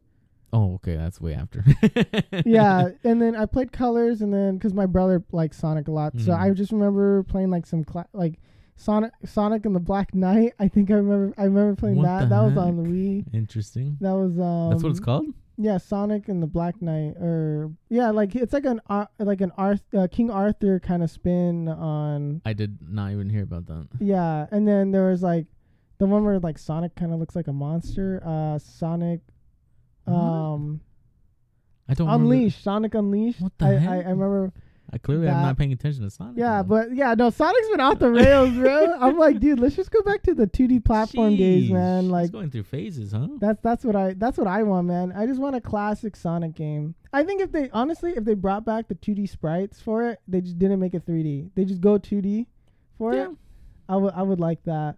Oh, okay, that's way after. [LAUGHS] yeah, [LAUGHS] and then I played Colors, and then because my brother likes Sonic a lot, so Mhm. I just remember playing like some cla- like Sonic Sonic and the Black Knight. I think I remember I remember playing What that. That was on the? Wii. Interesting. That was um. That's what it's called. Yeah, Sonic and the Black Knight, or yeah, like it's like an Ar- like an Arth- uh, King Arthur kind of spin on. I did not even hear about that. Yeah, and then there was like the one where like Sonic kind of looks like a monster. Uh, Sonic, um, I don't remember- Unleashed. Sonic Unleashed. What the I, I? I remember. I clearly I'm not paying attention to Sonic. Yeah, but yeah, no, Sonic's been off the rails, bro. I'm like, dude, let's just go back to the 2D platform days, man. Like going through phases, huh? that's that's what I that's what I want, man. I just want a classic Sonic game. I think if they honestly, if they brought back the 2D sprites for it, they just didn't make it 3D. They just go 2D for Yeah. it. I would I would like that.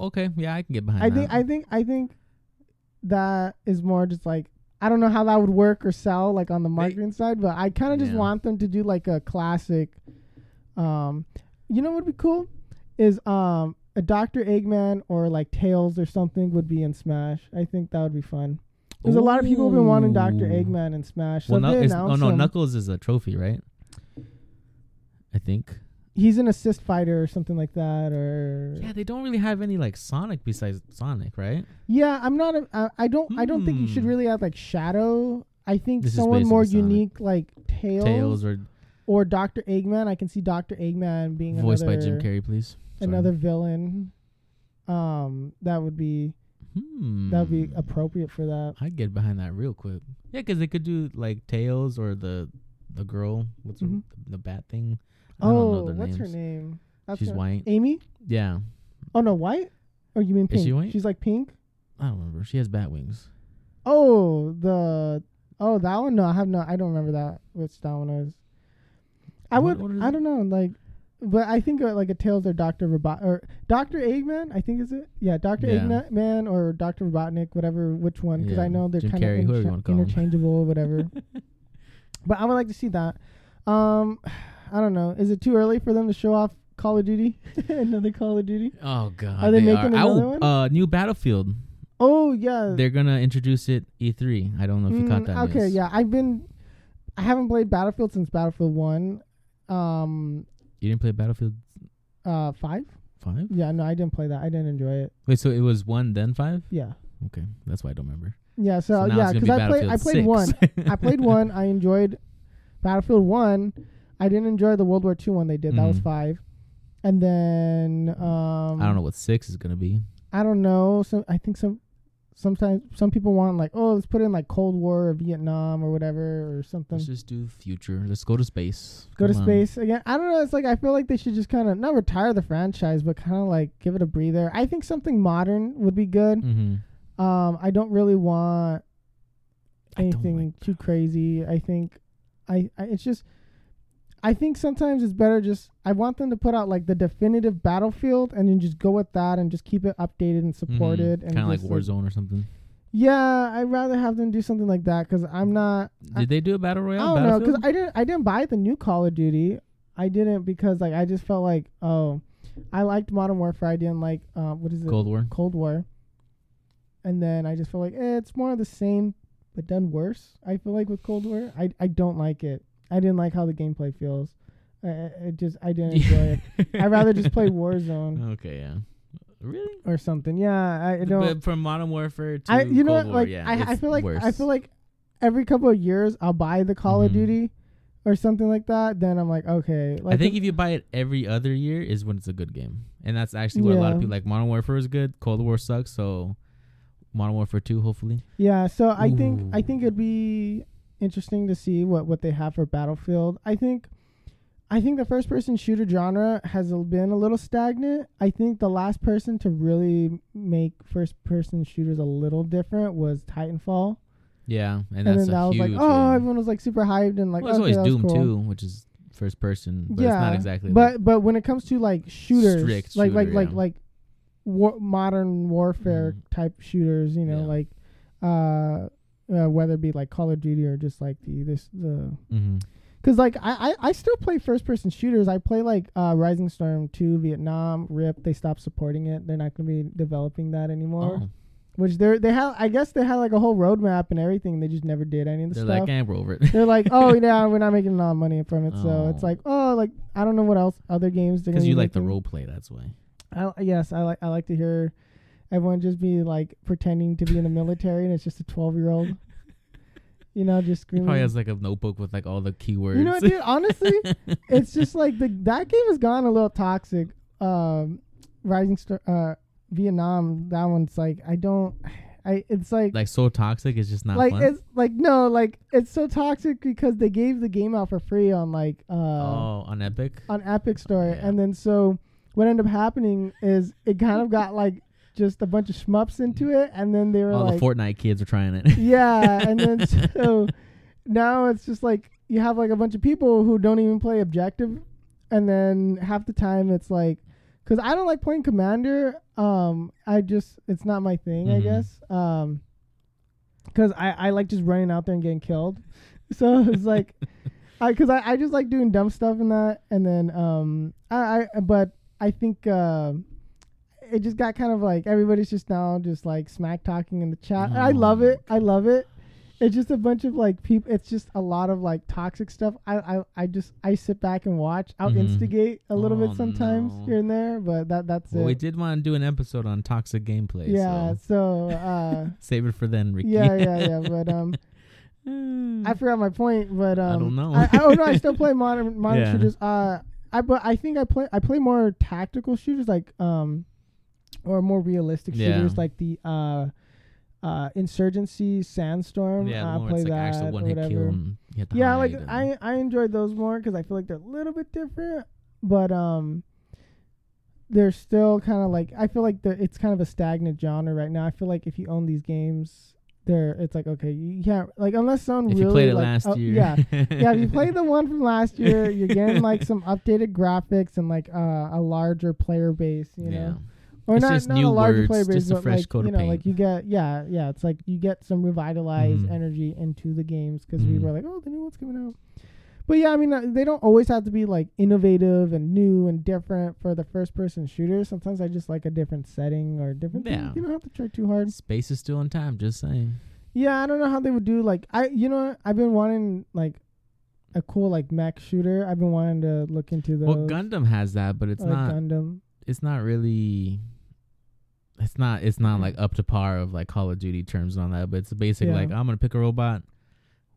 Okay, yeah, I can get behind I that. think I think I think that is more just like I don't know how that would work or sell like on the marketing side, but I kind of just Yeah. want them to do like a classic. Um, you know what would be cool is um a Doctor Eggman or like Tails or something would be in Smash. I think that would be fun. There's a lot of people who've been wanting Doctor Eggman in Smash. So well, no, oh no, him- Knuckles is a trophy, right? I think. He's an assist fighter or something like that, or Yeah, they don't really have any like Sonic besides Sonic, right? Yeah, I'm not. A, I, I don't. I don't think you should Hmm. really have like Shadow. I think This someone more unique like Tails, Tails or or Doctor Eggman. I can see Doctor Eggman being voiced another by Jim Carrey, please. Sorry. another villain. Um, that would be Hmm. that would be appropriate for that. I'd get behind that real quick. yeah because they could do like Tails or the the girl. What's her, Mhm. the bat thing? I don't know Oh, what's her name? That's She's her- white. Amy. Yeah, Oh no, white. Or you mean Is pink? she white? She's like pink. I don't remember. She has bat wings. Oh, the oh that one. No, I have no. I don't remember that. Which that one is. I What- would. what is I it? don't know. Like, but I think uh, like a Tails or Doctor Robot or Doctor Eggman. I think is it. Yeah, Doctor Yeah. Eggman or Doctor Robotnik, whatever. Which one? Because I Yeah, know they're Jim kind Carrey, of whoever you wanna call 'em. interchangeable or whatever. [LAUGHS] but I would like to see that. Um, I don't know. Is it too early for them to show off Call of Duty? [LAUGHS] Another Call of Duty. Oh god, Are they making I another one? Uh, new Battlefield. Oh yeah. They're gonna introduce it E3. I don't know if you caught Mm, that. okay, news. yeah, I've been, I haven't played Battlefield since Battlefield One, um, You didn't play Battlefield uh, five. Five? Yeah, no, I didn't play that. I didn't enjoy it. Wait, so it was one then five? Yeah, Okay, that's why I don't remember. yeah. So, So yeah, because be I played, I played one. I played one. I enjoyed Battlefield One. I didn't enjoy the World War Two one they did. That was Mhm. five. And then um, I don't know what six is gonna be. I don't know. So I think some sometimes some people want like, oh, let's put in like Cold War or Vietnam or whatever or something. Let's just do future. Let's go to space. go to Come on. space again. I don't know. It's like I feel like they should just kind of not retire the franchise, but kind of like give it a breather. I think something modern would be good. Mm-hmm. Um, I don't really want I don't anything like too crazy. I think, I, I it's just. I think sometimes it's better just I want them to put out like the definitive battlefield and then just go with that and just keep it updated and supported and Kind of like Warzone or something. yeah, I'd rather have them do something like that because I'm not I- Did they do a battle royale? I don't know because I didn't I didn't buy the new Call of Duty. I didn't because like I just felt like oh, I liked Modern Warfare. I didn't like uh, what is it Cold War. Cold War. And then I just felt like eh, it's more of the same but done worse. I feel like with Cold War, I I don't like it. I didn't like how the gameplay feels. I, I just I didn't enjoy it. [LAUGHS] I'd rather just play Warzone Okay, yeah. Really? or something. Yeah, I, don't. But from Modern Warfare to I you know what War, like yeah, I I feel like I feel like every couple of years I'll buy the Call of Mhm. Duty or something like that. Then I'm like okay. Like I think if- if you buy it every other year is when it's a good game, and that's actually what a lot of people like. Modern Warfare is good. Cold War sucks. So Modern Warfare Two, hopefully. yeah. So I think I think it'd be interesting to see what what they have for Battlefield. I think. I think the first person shooter genre has been a little stagnant. I think the last person to really make first person shooters a little different was Titanfall. Yeah, and, And, that's then that was like, oh, game. everyone was like super hyped and like, well, okay, always Doom cool. too, which is first person, but yeah, it's not exactly. But like, but when it comes to like shooters, Strict like like shooter, like yeah. like war, modern warfare Mhm. type shooters, you know, Yeah. like uh, uh, whether it be like Call of Duty or just like the this the hmm because like I, I I still play first person shooters. I play like uh, Rising Storm two, Vietnam, Rip. They stopped supporting it. They're not going to be developing that anymore. Oh, Which they're they have. I guess they had like a whole roadmap and everything. They just never did any of the they're stuff. like, eh, we're over it. they're like, [LAUGHS] oh yeah, we're not making a lot of money from it. So it's Oh. like, oh, like I don't know what else other games they're Because you like the role play, that's why. I, yes, I like I like to hear everyone just be like pretending to be in the military and it's just a twelve year old. You know, just He screaming. probably has like a notebook with like all the keywords. you know, what, dude. Honestly, [LAUGHS] it's just like the that game has gone a little toxic. Um, Rising Star, uh, Vietnam. That one's like I don't. I it's like like so toxic, it's just not like fun. it's like no like it's so toxic because they gave the game out for free on like uh oh, on Epic. on Epic Store, Yeah. and then so what ended up happening is it kind of got like just a bunch of shmups into it, and then they were All like, the Fortnite kids are trying it. yeah, [LAUGHS] and then so now it's just like you have like a bunch of people who don't even play objective, and then half the time it's like, because I don't like playing commander. Um, I just it's not my thing, I Mhm. guess. Um, because I I like just running out there and getting killed, [LAUGHS] so it's like. [LAUGHS] I because I, I just like doing dumb stuff in that, and then um I, I but I think uh, it just got kind of like everybody's just now just like smack talking in the chat. I love Oh it. I love it. it's just a bunch of like people. It's just a lot of like toxic stuff. I I, I just I sit back and watch. I'll Mhm. instigate a little Oh, bit sometimes no. here and there, but that that's Well, it. we did want to do an episode on toxic gameplay. yeah. So So [LAUGHS] uh, save it for then, Ricky. yeah, yeah, yeah. [LAUGHS] But um, [SIGHS] I forgot my point. But um, I don't know. I, I, oh no, I still play [LAUGHS] modern modern Yeah. shooters. Uh, I but I think I play I play more tactical shooters like um, or more realistic Yeah. shooters like the uh, uh, Insurgency Sandstorm. yeah, uh, the I one play it's like that or whatever. kill. And you have to Yeah, like I I enjoyed those more because I feel like they're a little bit different, but um, they're still kind of like I feel like it's kind of a stagnant genre right now. I feel like if you own these games, they're it's like okay, you can't like unless someone if really you played it like, last oh, year, yeah. yeah, if you played the one from last year, you're getting like [LAUGHS] some updated graphics and like uh, a larger player base, you yeah. know, or It's not just not new a larger words, player base, just a but fresh like coat you of know, paint. like you get yeah, yeah, it's like you get some revitalized Mhm. energy into the games because we Mhm. were like, oh, the new one's coming out. But yeah, I mean, uh, they don't always have to be like innovative and new and different for the first-person shooters. Sometimes I just like a different setting or different. thing. Yeah. You don't have to try too hard. Space is still in time. Just saying. Yeah, I don't know how they would do like I you know what? I've been wanting like a cool like mech shooter. I've been wanting to look into those. Well, Gundam has that, but it's like not. Gundam. It's not really. It's not. It's not like mm. up to par of like Call of Duty terms and all that. But it's basically Yeah. like I'm gonna pick a robot,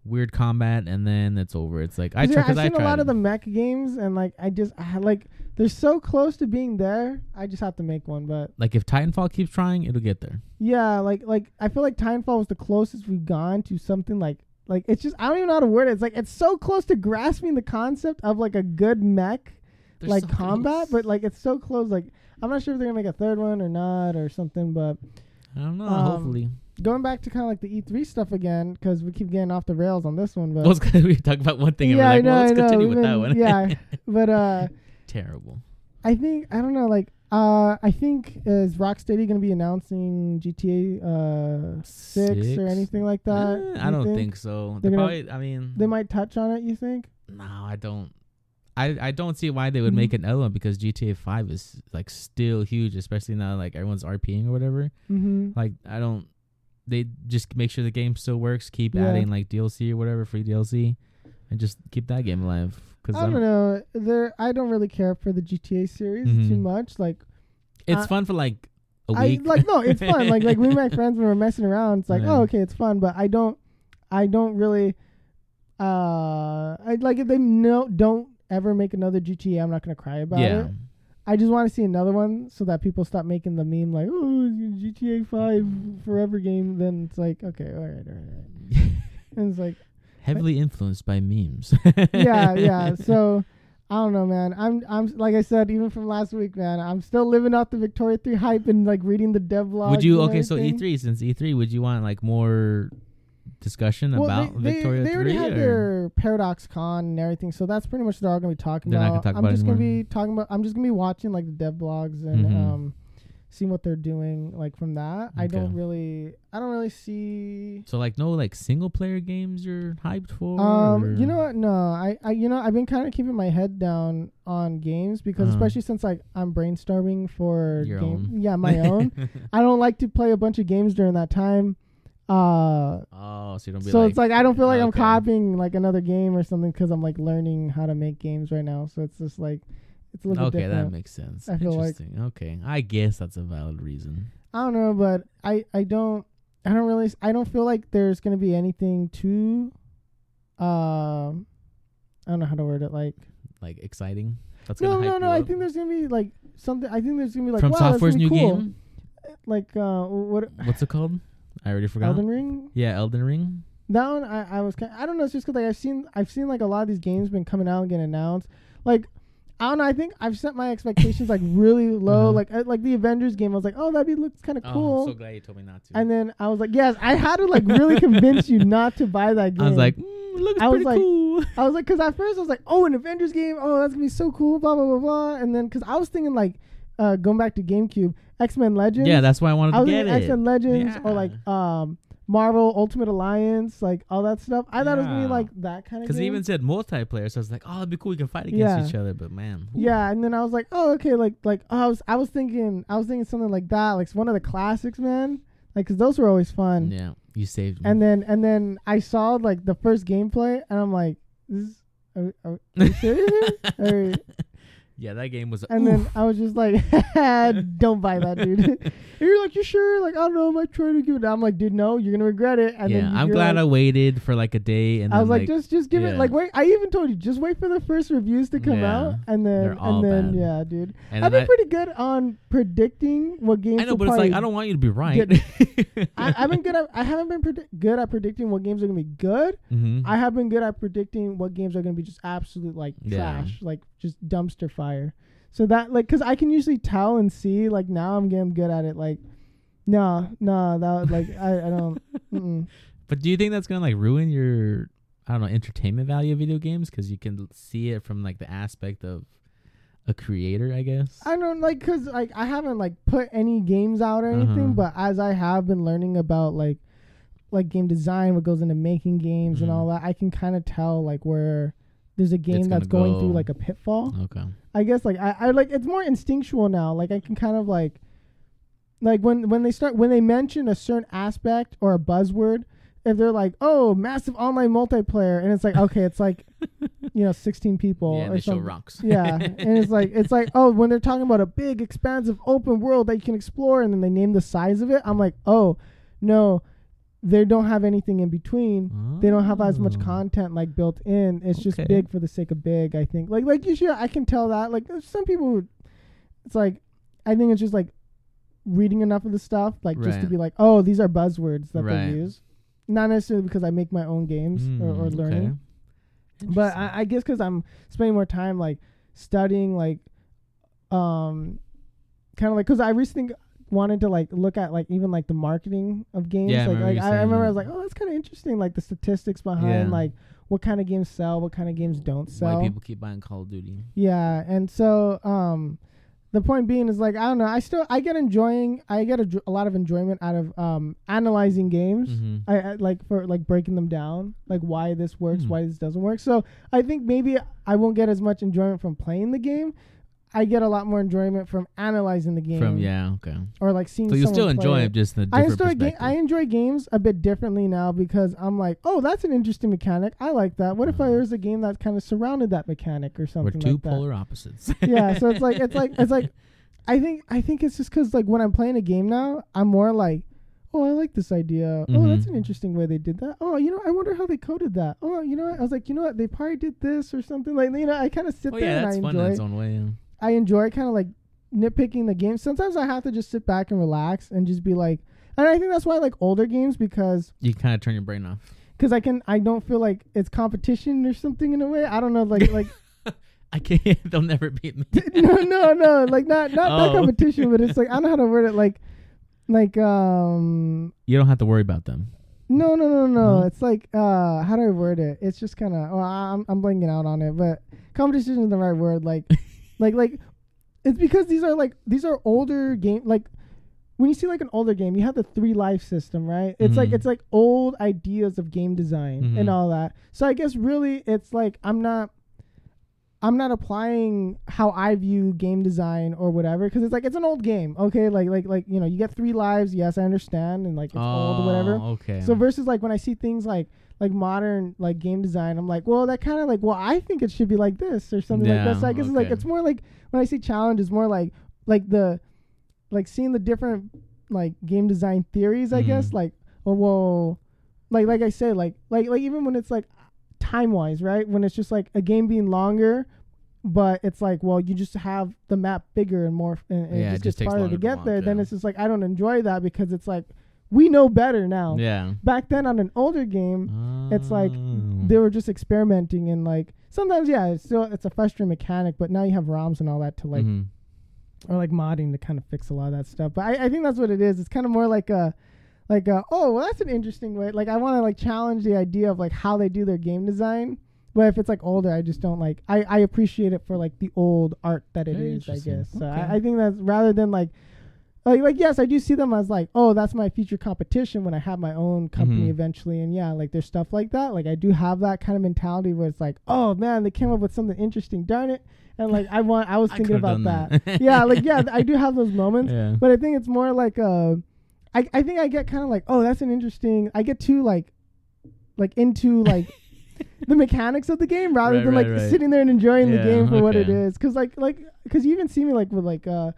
weird combat, and then it's over. It's like I 'Cause, try I've I seen a lot of the them. mech games and like I just I like they're so close to being there. I just have to make one, but Like if Titanfall keeps trying, it'll get there. yeah, like like I feel like Titanfall was the closest we've gone to something like like it's just I don't even know how to word it. It's like it's so close to grasping the concept of like a good mech They're like so combat, close. but like it's so close. Like I'm not sure if they're gonna make a third one or not or something, but I don't know. um, hopefully, going back to kind of like the E3 stuff again because we keep getting off the rails on this one, but [LAUGHS] well, we talk about one thing and Yeah, we're like, well, know, let's I continue with that one. yeah. [LAUGHS] but uh, terrible. I think I don't know. Like, uh, I think is Rocksteady going to be announcing GTA uh six, or anything like that? Eh, I don't think, so. They're probably. I mean, they might touch on it. You think? No, I don't. I I don't see why they would make an L one because GTA Five is like still huge, especially now like everyone's RPing or whatever. Mm-hmm. Like I don't. They just make sure the game still works. Keep Yeah. adding like DLC or whatever, free DLC, and just keep that game alive. Because I don't know. There, I don't really care for the GTA series too Mhm. much. Like, it's I- fun for like a I week. like no, it's fun. like like we my [LAUGHS] friends when we're messing around, it's like Yeah. oh okay, it's fun. But I don't, I don't really, uh, I like if they no don't ever make another GTA, I'm not gonna cry about yeah. it. I just want to see another one so that people stop making the meme like oh GTA Five forever game. Then it's like okay, all right, all right, all right. [LAUGHS] and it's like Heavily influenced by memes. [LAUGHS] yeah, yeah. [LAUGHS] So I don't know, man. I'm I'm like I said, even from last week, man. I'm still living off the Victoria Three hype and like reading the dev devlog. would you okay? So E three since E three, would you want like more discussion Well, about they, Victoria they, they already had or? their Paradox Con and everything, so that's pretty much what they're all gonna be talking They're about. talk I'm about just gonna be talking about. I'm just gonna be watching like the dev blogs and Mhm. um, seeing what they're doing like from that. I don't really, I don't really see. So like no like single player games you're hyped for? Um, or- you know what? No, I, I, you know, I've been kind of keeping my head down on games because, Uh-huh. especially since like I'm brainstorming for Your game, own. yeah, my own. [LAUGHS] I don't like to play a bunch of games during that time. Uh, oh, so you don't be so like, it's like I don't feel like I'm copying like another game or something because I'm like learning how to make games right now. So it's just like it's a little okay, bit that makes sense. I feel like- Interesting. okay, I guess that's a valid reason. I don't know, but I I don't I don't really I don't feel like there's gonna be anything too. Um, I don't know how to word it. Like Like exciting. That's no no hype no. I think there's gonna be like something. I think there's gonna be like from wow, Software's new cool. game. Like uh, what What's it called? I already forgot. Elden Ring? Yeah, Elden Ring. That one I, I was kind I don't know. It's just because like I've seen I've seen like a lot of these games been coming out and getting announced. Like I don't know. I think I've set my expectations like really [LAUGHS] low. Uh-huh. Like uh, like the Avengers game. I was like, oh, that be looks kind of Oh, cool. I'm so glad you told me not to. and then I was like, yes, I had to like really convince you not to buy that game. [LAUGHS] I was like, mm, looks I was pretty like- cool. [LAUGHS] I was like, because at first I was like, oh, an Avengers game. Oh, that's gonna be so cool. Blah blah blah blah. And then because I was thinking like, uh, going back to GameCube, X Men Legends. Yeah, that's why I wanted I to was get thinking X. Men Legends or like um Marvel Ultimate Alliance, like all that stuff. I thought it was gonna be like that kind of. Because game. even said multiplayer, so I was like, oh, it'd be cool. We can fight against Yeah. each other. But man, whew. Yeah, and then I was like, oh, okay, like like oh, I was I was thinking I was thinking something like that, like one of the classics, man. Like, cause those were always fun. yeah. You saved me. and then and then I saw like the first gameplay, and I'm like, this. Is, are, are, are you serious? [LAUGHS] yeah, that game was. and oof. then I was just like, [LAUGHS] don't buy that, dude. [LAUGHS] and you're like, you sure? Like, I don't know. I might try to give it. I'm like, dude, no, you're gonna regret it. And yeah, then I'm glad like, I waited for like a day, and I was like, just just give it like wait. I even told you just wait for the first reviews to come Yeah, out, and then they're all and then bad. yeah, dude. and I've been pretty good on predicting what games. I, I know, but it's like I don't want you to be right. [LAUGHS] I, I've been good at. I haven't been predi- good at predicting what games are gonna be good. hmm I have been good at predicting what games are gonna be just absolute like Yeah. trash, like just dumpster fire. So that like, cause I can usually tell and see. Like now, I'm getting good at it. Like, no, no, that like I, I don't. [LAUGHS] Mm-mm. But do you think that's gonna like ruin your I don't know entertainment value of video games because you can see it from like the aspect of a creator, I guess. I don't like because like I haven't like put any games out or anything, Uh-huh. but as I have been learning about like like game design, what goes into making games and Mhm. all that, I can kind of tell like where there's a game that's going through like a pitfall. okay. I guess like I, I like it's more instinctual now. Like I can kind of like like when when they start when they mention a certain aspect or a buzzword, if they're like, oh, massive online multiplayer, and it's like, [LAUGHS] okay, it's like you know, sixteen people yeah, they show rocks. [LAUGHS] yeah, and it's like it's like oh, when they're talking about a big, expansive, open world that you can explore, and then they name the size of it, I'm like, oh, no, they don't have anything in between. They don't have as much Oh. content like built in. It's just big for the sake of big. I think like like you should. I can tell that like some people. It's like I think it's just like reading enough of the stuff like just to be like oh these are buzzwords that Right. they use. Not necessarily because I make my own games or, or Mm, learning. okay. But I, I guess because I'm spending more time like studying, like, um, kind of like because I recently wanted to like look at like even like the marketing of games. Yeah, I like, remember like I, I remember I was like, oh, that's kind of interesting. Like the statistics behind Yeah. like what kind of games sell, what kind of games don't sell. why people keep buying Call of Duty. Yeah, and so um, the point being is like I don't know. I still I get enjoying. I get a, a lot of enjoyment out of um analyzing games. hmm I, I like for like breaking them down, like why this works, Hmm. why this doesn't work. So I think maybe I won't get as much enjoyment from playing the game. I get a lot more enjoyment from analyzing the game, From yeah, okay. or like seeing. So you still enjoy it. just the I enjoy ga- I enjoy games a bit differently now because I'm like, oh, that's an interesting mechanic. I like that. What if I, Uh-huh. there's a game that kind of surrounded that mechanic or We're something two like that? polar opposites. [LAUGHS] yeah so it's like it's like it's like [LAUGHS] i think i think it's just because like when i'm playing a game now i'm more like oh i like this idea oh that's Mhm. an interesting way they did that oh you know i wonder how they coded that oh you know what? i was like you know what they probably did this or something like you know i kind of sit oh there yeah, and i fun in its own way. Yeah. I enjoy kind of like nitpicking the game sometimes i have to just sit back and relax and just be like and i think that's why i like older games because You kind of turn your brain off. because i can i don't feel like it's competition or something in a way i don't know like like [LAUGHS] I can't. They'll never beat me. [LAUGHS] no, no, no. Like not not that Oh. competition, but it's like I don't know how to word it. Like, like um, You don't have to worry about them. no, no, no, no. No? It's like uh, how do I word it? It's just kind of. Well, I'm I'm blanking out on it, but competition is the right word. Like, like, like, it's because these are like these are older game. Like, when you see like an older game, you have the three life system, right? It's like Mhm. it's like old ideas of game design and Mhm. all that. So I guess really it's like I'm not I'm not applying how I view game design or whatever because it's like it's an old game, okay? Like like like you know you get three lives. Yes, I understand, and like it's old or whatever. Oh, Okay. So versus like when I see things like like modern like game design, I'm like, well, that kind of like, well, I think it should be like this or something like Yeah, that. So I guess it's like it's more like when I see challenge, it's more like like the like seeing the different like game design theories. I guess Mhm. like oh well, like like I said, like like like even when it's like time wise, right? When it's just like a game being longer. But it's like, well, you just have the map bigger and more, and, and Yeah, it it just just gets farther to get there. Then it's just like I don't enjoy that because it's like we know better now yeah. back then on an older game it's like Oh. they were just experimenting and like sometimes yeah it's still it's a frustrating mechanic but now you have roms and all that to like Mhm. or like modding to kind of fix a lot of that stuff but i, I think that's what it is it's kind of more like a like a, oh well that's an interesting way like i want to like challenge the idea of like how they do their game design but if it's like older i just don't like i i appreciate it for like the old art that it Very is i interesting. guess so Okay. I, I think that's rather than like like like yes i do see them as like oh that's my future competition when i have my own company Mhm. eventually and yeah like there's stuff like that like i do have that kind of mentality where it's like oh man they came up with something interesting darn it and like i want i was [LAUGHS] I thinking about that, that. yeah like [LAUGHS] yeah i do have those moments Yeah. but i think it's more like uh I I think I get kind of like, oh, that's an interesting. I get too like, like into like. [LAUGHS] the mechanics of the game rather Right, than right, like right. sitting there and enjoying Yeah, the game for what it is because like like because you even see me like with like uh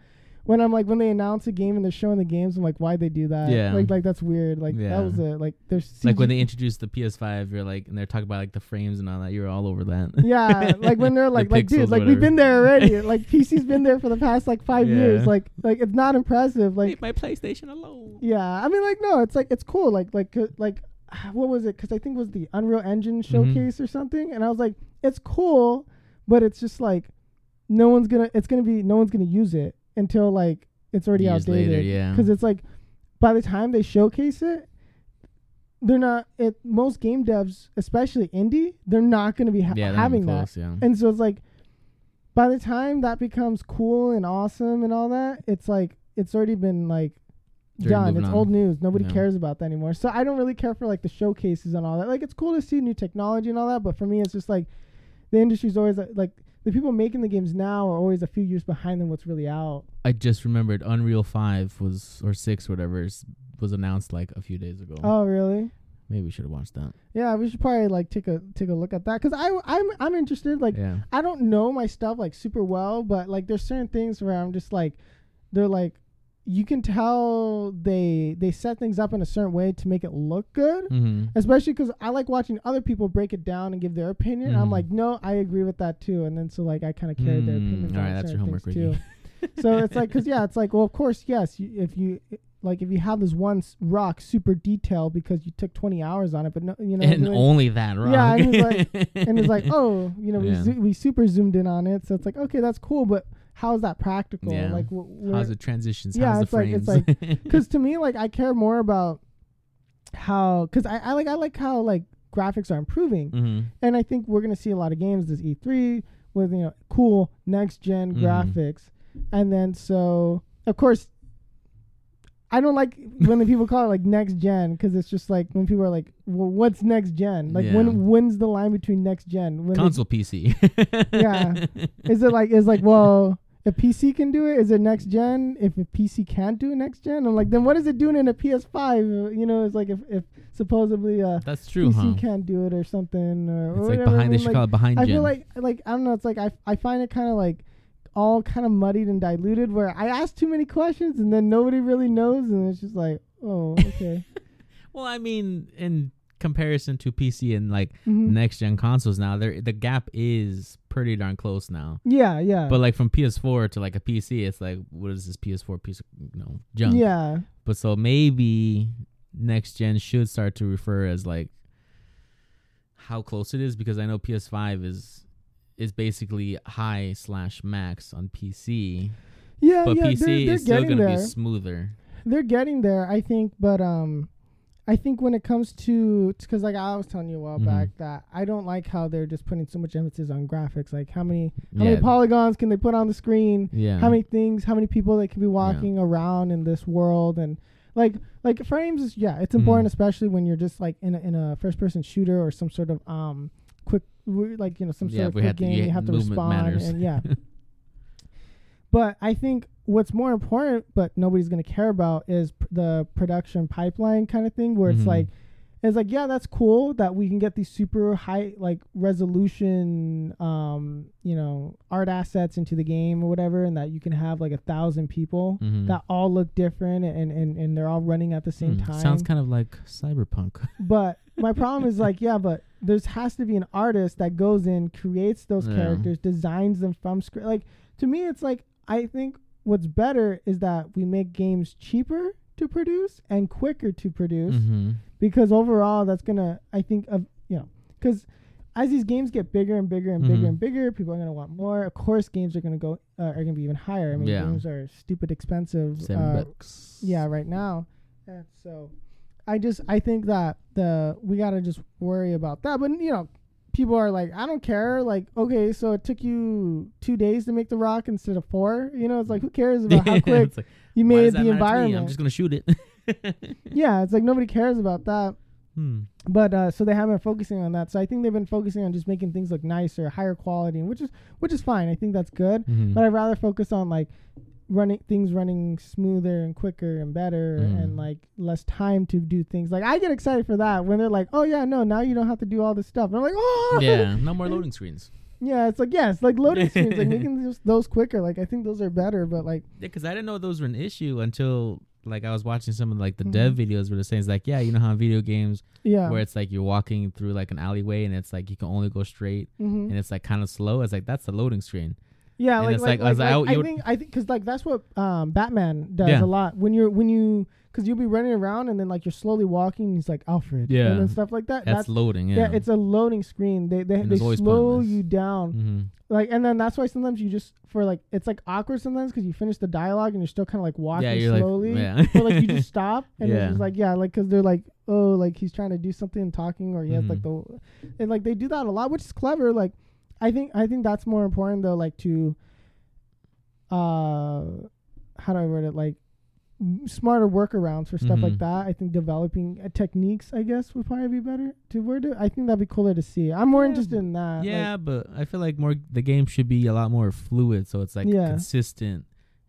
when I'm like when they announce a game and they're showing the games I'm like why they do that Yeah. like like that's weird like Yeah. that was a like there's like when they introduced the PS5, you're like, and they're talking about like the frames and all that. You're all over that. yeah [LAUGHS] like when they're The like like dude like we've been there already [LAUGHS] like PC's been there for the past like five Yeah. years like like it's not impressive like Leave my PlayStation alone. Yeah, I mean, like, no, it's like it's cool. Like, like, like, [SIGHS] what was it? Because I think it was the Unreal Engine Mm-hmm. showcase or something, and I was like, it's cool, but it's just like, no one's gonna. It's gonna be no one's gonna use it until like it's already Years outdated. later, yeah. Because it's like, by the time they showcase it, they're not. It most game devs, especially indie, they're not gonna be ha- Yeah, having that. Yeah. And so it's like, by the time that becomes cool and awesome and all that, it's like it's already been like done. It's on. old news. Nobody Yeah. cares about that anymore. So I don't really care for like the showcases and all that. Like it's cool to see new technology and all that, but for me, it's just like the industry's always like the people making the games now are always a few years behind than what's really out. I just remembered Unreal Five was or six, whatever, is, was announced like a few days ago. Oh, really? Maybe we should have watched that. Yeah, we should probably like take a take a look at that because I I'm I'm interested. Like yeah. I don't know my stuff like super well, but like there's certain things where I'm just like they're like you can tell they they set things up in a certain way to make it look good. Mm-hmm. Especially because I like watching other people break it down and give their opinion. I'm Mhm. like, no, I agree with that too. And then so like I kind of carry their Mm, opinions. all right, that's your homework, too. [LAUGHS] [LAUGHS] so it's like, cause yeah, it's like, well, of course, yes. You, if you like, if you have this one s- rock super detailed because you took 20 hours on it, but no, you know, and like- only that, right? Yeah, and it's like- and it's like, [LAUGHS] oh, you know, we zo- we super zoomed in on it, so it's like, okay, that's cool, but how is that practical? Yeah. Like, wh- how's it transitions? Yeah, how's it's the like- it's frames? [LAUGHS] because to me like i care more about how because I, I like i like how like graphics are improving mm-hmm. and i think we're gonna see a lot of games this e3 with you know cool next gen Mhm. graphics and then so of course i don't like when the people call it like next gen because it's just like when people are like well what's next gen like Yeah. when when's the line between next gen when it- Console PC. Yeah. is it like is like well if PC can do it, is it next gen? If a PC can't do it next gen, I'm like, then what is it doing in a PS5? Uh, You know, it's like if, if supposedly uh, That's true, PC huh? can't do it or something, or, or It's like whatever. I behind. They mean, should like, call it behind I gen. feel like like I don't know. It's like I I find it kind of like all kind of muddied and diluted. Where I ask too many questions and then nobody really knows, and it's just like, oh, okay. [LAUGHS] well, I mean, in comparison to PC and like Mhm. next gen consoles now, there the gap is pretty darn close now. Yeah, yeah, But like from PS4 to like a PC, it's like what is this PS4 piece of you know junk? yeah. But so maybe next gen should start to refer as like how close it is because I know PS5 is is basically high slash max on PC, Yeah, but yeah, PC they're, they're is still gonna there. be smoother. they're getting there i think but um i think when it comes to because like i was telling you a while Mhm. back that i don't like how they're just putting so much emphasis on graphics like how many how yeah, many polygons can they put on the screen yeah. how many things how many people they can be walking around in this world and like like frames is yeah it's important Mhm. especially when you're just like in a, in a first person shooter or some sort of um quick like you know some Yeah, sort of quick game you have to respond matters. and yeah [LAUGHS] but i think what's more important but nobody's going to care about is p- the production pipeline kind of thing where it's Mhm. like it's like yeah that's cool that we can get these super high like resolution um you know art assets into the game or whatever and that you can have like a thousand people Mhm. that all look different and, and and they're all running at the same Hmm, time Sounds kind of like cyberpunk. [LAUGHS] but my problem is like yeah but there's has to be an artist that goes in creates those Yeah. characters designs them from scratch like to me it's like i think what's better is that we make games cheaper to produce and quicker to produce mm-hmm. because overall that's gonna i think of you know because as these games get bigger and bigger and bigger Mhm. and bigger people are gonna want more of course games are gonna go uh, are gonna be even higher i mean Yeah. games are stupid expensive uh, yeah right now and so i just i think that the we gotta just worry about that but you know people are like i don't care like okay so it took you two days to make the rock instead of four you know it's like who cares about [LAUGHS] how quick like, you made the matter to me? environment I'm just gonna shoot it. [LAUGHS] yeah it's like nobody cares about that hmm. but uh, so they haven't been focusing on that. So I think they've been focusing on just making things look nicer, higher quality, which is which is fine. I think that's good. Mhm. But I'd rather focus on like running things running smoother and quicker and better Mhm. and like less time to do things. Like I get excited for that when they're like, "Oh yeah, no, now you don't have to do all this stuff." And I'm like, "Oh yeah, [LAUGHS] no more loading screens. yeah." It's like yes, like loading [LAUGHS] screens, like making just those quicker. Like I think those are better, but like Yeah, because I didn't know those were an issue until like I was watching some of like the dev Mhm. videos where they're saying it's like, yeah, you know how in video games yeah, where it's like you're walking through like an alleyway and it's like you can only go straight hmm and it's like kind of slow. It's like that's the loading screen. Yeah. and Like it's like, like, I like, like, oh, I think I think because like that's what um Batman does Yeah. a lot when you're when you because you'll be running around and then like you're slowly walking. And he's like Alfred, Yeah. and stuff like that. That's, That's, loading. yeah. Yeah, it's a loading screen. They they, And they slow pointless. you down. hmm like and then that's why sometimes you just for like it's like awkward sometimes because you finish the dialogue and you're still kind of like walking yeah, you're slowly like, yeah, or [LAUGHS] like you just stop and Yeah. it's just like yeah like because they're like oh like he's trying to do something and talking or he has like the Mm-hmm. and like they do that a lot which is clever like i think i think that's more important though like to uh how do i word it like smarter workarounds for stuff like Mhm. that i think developing uh, techniques i guess would probably be better to word it i think that'd be cooler to see i'm more Yeah. interested in that like- yeah, but I feel like more the game should be a lot more fluid, so it's like Yeah. consistent.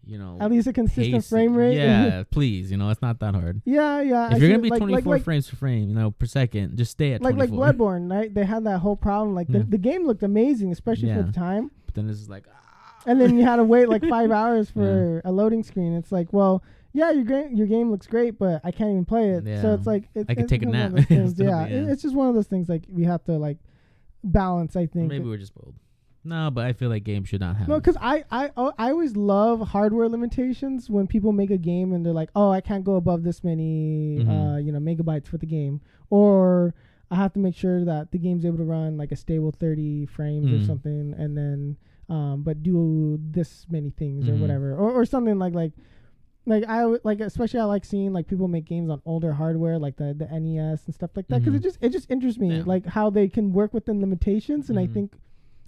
You know, at least a consistent pacing. frame rate Yeah, [LAUGHS] please. You know, it's not that hard. Yeah, yeah. I if you're gonna be like, 24 like, frames per frame, you know, per second, just stay at like like Bloodborne, right? They had that whole problem. Like the, Yeah. the game looked amazing, especially for the time, But then it's like, ah. and then you had to wait like five [LAUGHS] hours for a loading screen. It's like, well, yeah, your game your game looks great, but I can't even play it. So it's like it, I could take a nap those [LAUGHS] things, instead of- yeah, yeah. it's just one of those things like we have to like balance. I think. maybe we're just bold. No, but I feel like games should not have. No, because I, I oh, I always love hardware limitations when people make a game and they're like, oh, I can't go above this many, Mhm. uh, you know, megabytes for the game, or I have to make sure that the game's able to run like a stable 30 frames or Mhm. something, and then, um, but do this many things or Mhm. whatever, or or something like like. Like I like especially I like seeing like people make games on older hardware like the the NES and stuff like that because Mhm. it just it just interests me Yeah. like how they can work within limitations and I Mhm. think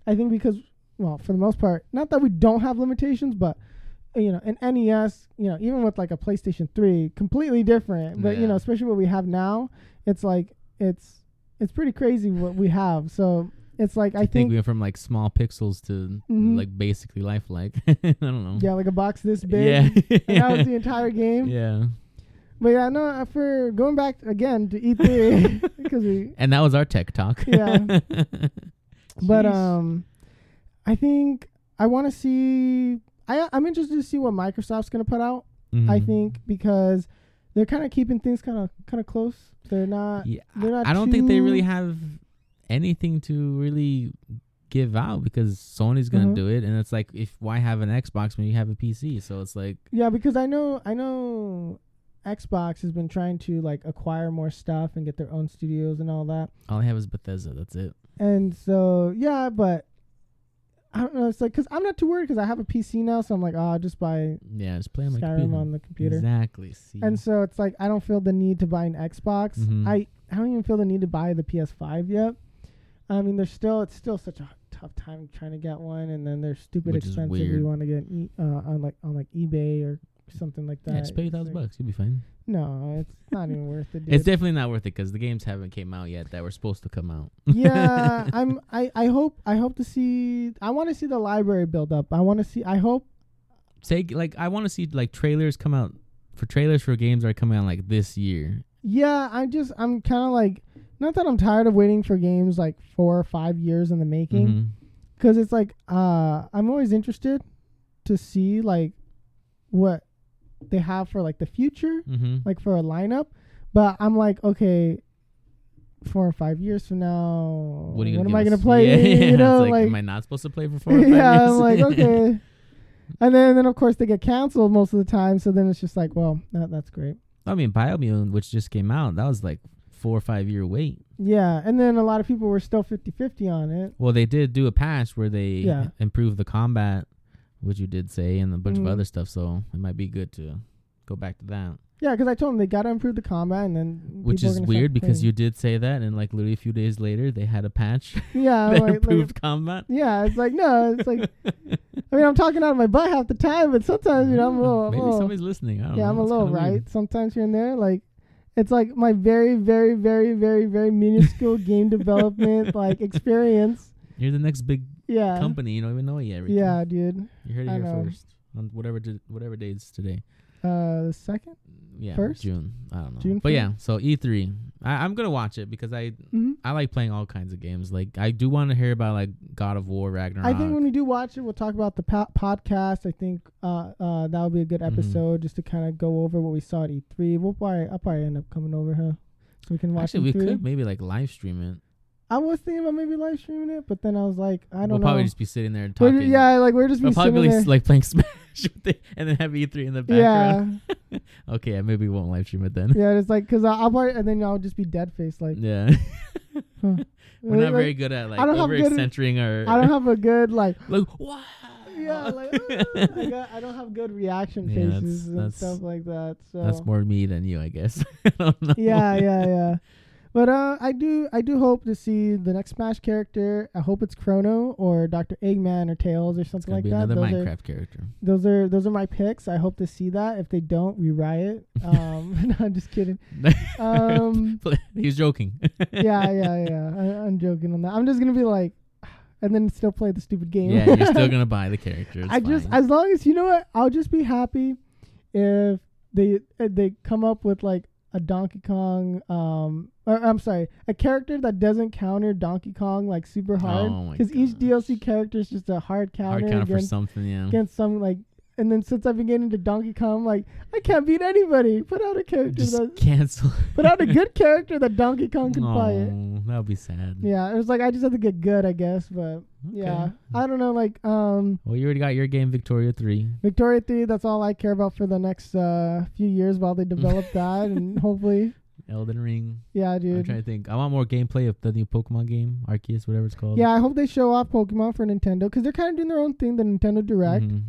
I think because well, for the most part, not that we don't have limitations, but you know, an NES, you know, even with like a PlayStation 3, completely different. But you know, especially what we have now, it's like it's it's pretty crazy what we have. So it's like I I think think we went from like small pixels to Mhm. like basically lifelike. [LAUGHS] I don't know. yeah, like a box this big. Yeah. And [LAUGHS] that was the entire game. yeah. But yeah, no, uh, for going back again to E3 because [LAUGHS] we And that was our tech talk. Yeah. But um, I think I want to see. I I'm interested to see what Microsoft's gonna put out. I Mhm. think because they're kind of keeping things kind of kind of close. They're not. Yeah, they're not I don't think they really have anything to really give out because Sony's gonna Mhm. do it, and it's like, if why have an Xbox when you have a PC? So it's like, Yeah, because I know I know Xbox has been trying to like acquire more stuff and get their own studios and all that. all I have is Bethesda. That's it. And so yeah, but I don't know. It's like because I'm not too worried because I have a PC now, so I'm like, oh, I'll just buy Yeah, just play on Skyrim on the computer. Exactly. See. And so it's like I don't feel the need to buy an Xbox. Mhm. I I don't even feel the need to buy the PS5 yet. I mean, there's still it's still such a tough time trying to get one, and then they're stupid Which expensive. You want to get e- uh, on like on like eBay or something like that. yeah, just pay a thousand like- bucks. You'll be fine. No, it's not even worth it. Dude. It's definitely not worth it because the games haven't came out yet that were supposed to come out. yeah, [LAUGHS] I'm. I I hope I hope to see. I want to see the library build up. I want to see. I hope. Say like I want to see like trailers come out for trailers for games that are coming out like this year. Yeah, I just I'm kind of like not that I'm tired of waiting for games like four or five years in the making. Because it's like uh i'm always interested to see like what they have for like the future Mhm. like for a lineup but i'm like okay four or five years from now What are you when am i gonna [LAUGHS] play Yeah, you know like, like, am I not supposed to play for four [LAUGHS] or five yeah i'm like [LAUGHS] okay and then then of course they get canceled most of the time so then it's just like well that, that's great I mean, Biomutant, which just came out, that was like four or five year wait. yeah and then a lot of people were still 50-50 on it Well, they did do a patch where they Yeah. improved the combat, which you did say, and a bunch Mhm. of other stuff. So it might be good to go back to that. yeah because i told them they gotta improve the combat and then Which is weird because you did say that, and like literally a few days later, they had a patch [LAUGHS] yeah [LAUGHS] that like, like, improved combat. Yeah, it's like no, it's like I mean I'm talking out of my butt half the time, but sometimes you know I'm a little, Maybe little- somebody's listening. I don't yeah know. I'm a little right weird. sometimes here and there. Like it's like my very very very very very minuscule game [LAUGHS] development like experience. You're the next big Yeah, company. You don't even know it yet. Ricky. yeah, dude. you heard it I here know. first. on whatever di- whatever day is today. Uh, the second. Yeah, First? June. I don't know. June but yeah, so E3. I, I'm gonna watch it because I hmm I like playing all kinds of games. Like I do want to hear about like God of War, Ragnarok. I think when we do watch it, we'll talk about the po- podcast. I think uh, uh, that would be a good Mhm. episode just to kind of go over what we saw at E3. We'll probably, I'll probably end up coming over, huh? So we can watch it. Actually, we E3. could maybe like live stream it. I was thinking about maybe live streaming it, but then I was like, I don't know. we'll know. probably just be sitting there and We're talking. yeah, like we're just be We'll probably there. like playing [LAUGHS] Smash and then have E3 in the background. yeah, [LAUGHS] Okay, yeah, maybe we won't live stream it then. yeah. It's like because I'll probably and then I'll just be dead faced like. Yeah. [LAUGHS] huh. We're not Like, very good at like I don't have over good- centering our I don't have a good like. like wow. Yeah, like "Ah," I, got, I don't have good reaction Yeah, that's- faces and that's- stuff like that. So That's more me than you, I guess. I don't know. yeah, yeah, yeah. But uh, I do, I do hope to see the next Smash character. I hope it's Chrono or Doctor Eggman or Tails or something like that. another Those Minecraft are character. those are those are my picks. I hope to see that. If they don't, we riot. [LAUGHS] Um, [LAUGHS] no, I'm just kidding. Um, [LAUGHS] He's joking. yeah, yeah, yeah. I, I'm joking on that. I'm just gonna be like, [SIGHS] and then still play the stupid game. yeah, you're still gonna buy the character. It's I just as long as you know what, I'll just be happy if they uh, they come up with like a Donkey Kong um or, I'm sorry, a character that doesn't counter Donkey Kong like super hard Oh cuz each. DLC character is just a hard counter, hard counter for against, something. Yeah. against some like and then since I've been getting into Donkey Kong, I'm like I can't beat anybody. Put out a character Just that cancel. put out a good [LAUGHS] character that Donkey Kong can fight. Oh, that would be sad. Yeah, it was like I just have to get good, I guess, but yeah. I don't know like um Well, you already got your game, Victoria Three. Victoria 3, that's all I care about for the next uh, few years while they develop that. And [LAUGHS] hopefully, Elden Ring. yeah, dude. I'm trying to think. I want more gameplay of the new Pokemon game, Arceus, whatever it's called. Yeah, I hope they show off Pokemon for Nintendo because they're kind of doing their own thing, the Nintendo Direct. Mhm.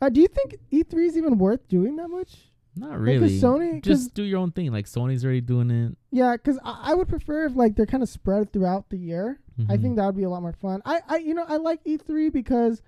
Uh, do you think E3 is even worth doing that much? Not Like, 'cause really. Sony, cause, Just do your own thing. Like Sony's already doing it. yeah, because I, I would prefer if like they're kind of spread throughout the year. I Mhm. think that would be a lot more fun. I, I, you know, I like E3 because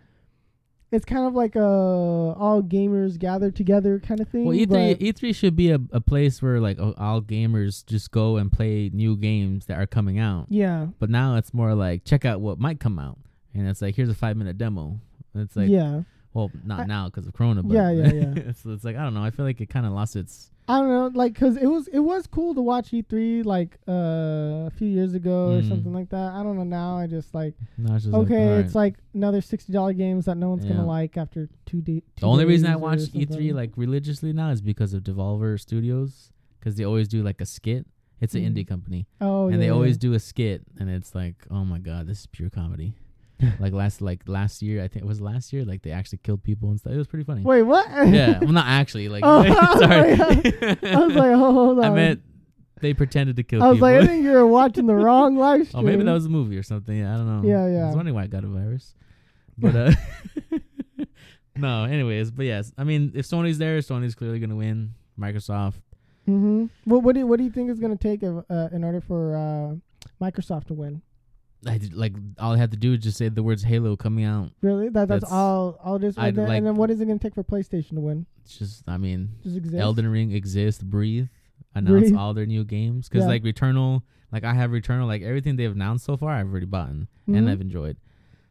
it's kind of like a all gamers gather together kind of thing. Well, E but- E3 E3 should be a, a place where like all gamers just go and play new games that are coming out. yeah, But now it's more like check out what might come out, and it's like here's a five minute demo. And it's like yeah. well not I- now because of Corona, but Yeah, yeah, yeah. [LAUGHS] it's, it's like I don't know. I feel like it kind of lost its. I don't know, like, cause it was it was cool to watch E3 like uh, a few years ago or Mm. something like that. I don't know now. I just like it's just okay, like, it's like another sixty dollar games that no one's Yeah. gonna like after two days. the only reason I watch E3 like religiously now is because of Devolver Studios because they always do like a skit. It's an indie company, oh, and yeah, they yeah. always do a skit, and it's like, oh my god, this is pure comedy. [LAUGHS] like last like last year, I think it was last year. Like they actually killed people and stuff. It was pretty funny. Wait, what? yeah, well, not actually. Like, [LAUGHS] [LAUGHS] Oh, sorry. I was like, oh, hold on. I meant they pretended to kill I was people. like, I think you were watching the wrong live stream. oh, maybe that was a movie or something. Yeah, I don't know. Yeah, I yeah. was wondering why I got a virus. But uh, no. Anyways, but yes, I mean, if Sony's there, Sony's clearly gonna win. Microsoft. Mm-hmm. What what do you, what do you think is gonna take if, uh, in order for uh, Microsoft to win? I did, like all I had to do is just say the words Halo coming out. Really? That that's, That's- all. All just I'd and then, like- and then what is it gonna take for PlayStation to win? It's just, I mean, Just exist. Elden Ring exists, breathe, announce Breathe. all their new games because Yeah. like Returnal, like I have Returnal, like everything they've announced so far, I've already bought and Mhm. I've enjoyed.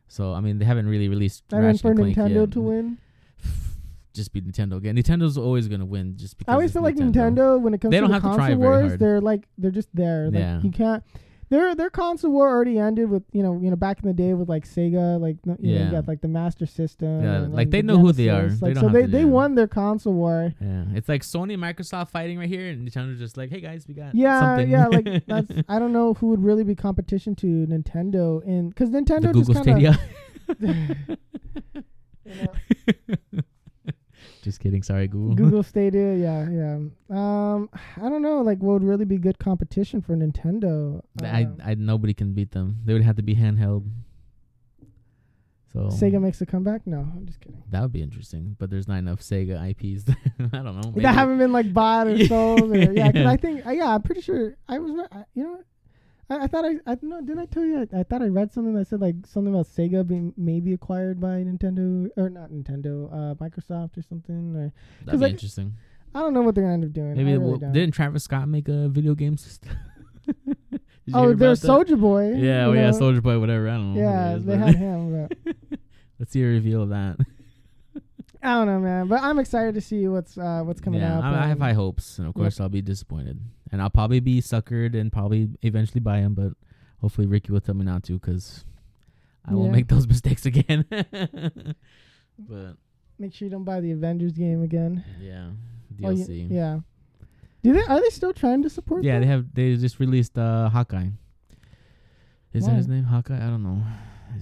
So I mean, they haven't really released. Then Ratchet for and Clank Nintendo yet. to win, [SIGHS] just be Nintendo again. Nintendo's always gonna win just because I always it's feel like Nintendo when it comes They to don't the have to console try very wars, hard. they're like they're just there. Like Yeah. you can't. Their their console war already ended with you know you know back in the day with like Sega like you know Yeah. you got like the Master System. Yeah, and, like, um, they the know who they are. Genesis. They Like so they they won their console war. Yeah, it's like Sony and Microsoft fighting right here, and Nintendo's just like, "Hey guys, we got Yeah, something." yeah, like [LAUGHS] that's I don't know who would really be competition to Nintendo in because Nintendo the Google just kinda, [LAUGHS] [LAUGHS] you know, just kidding. Sorry, Google. Google [LAUGHS] Stadia, yeah, yeah. Um, I don't know, like what would really be good competition for Nintendo? I, Um, I, nobody can beat them. They would have to be handheld. So Sega makes a comeback? No, I'm just kidding. that would be interesting, but there's not enough Sega IPs. [LAUGHS] I don't know. maybe- that haven't been like bought or sold. Or, [LAUGHS] yeah, because. I think uh, yeah, I'm pretty sure I was. I, you know, what? I, I thought I I no didn't I tell you I, I thought I read something that said like something about Sega being maybe acquired by Nintendo or not Nintendo, uh, Microsoft or something. Or That'd be like, interesting. I don't know what they're gonna end up doing. Maybe really will- didn't Travis Scott make a video game system? [LAUGHS] Oh, there's? Soulja Boy. Yeah, well, yeah. Soulja Boy, whatever. I don't know. Yeah, is, they had him. But [LAUGHS] Let's see a reveal of that. [LAUGHS] I don't know, man. But I'm excited to see what's uh what's coming yeah, up. I, I have high hopes, and of course I'll be disappointed, and I'll probably be suckered and probably eventually buy him. But hopefully Ricky will tell me not to, because I won't make those [LAUGHS] mistakes again. [LAUGHS] but Make sure you don't buy the Avengers game again. yeah, Oh, DLC. yeah. Do they are they still trying to support? Yeah, that? they have. They just released uh, Hawkeye. Is that his name? Hawkeye? I don't know.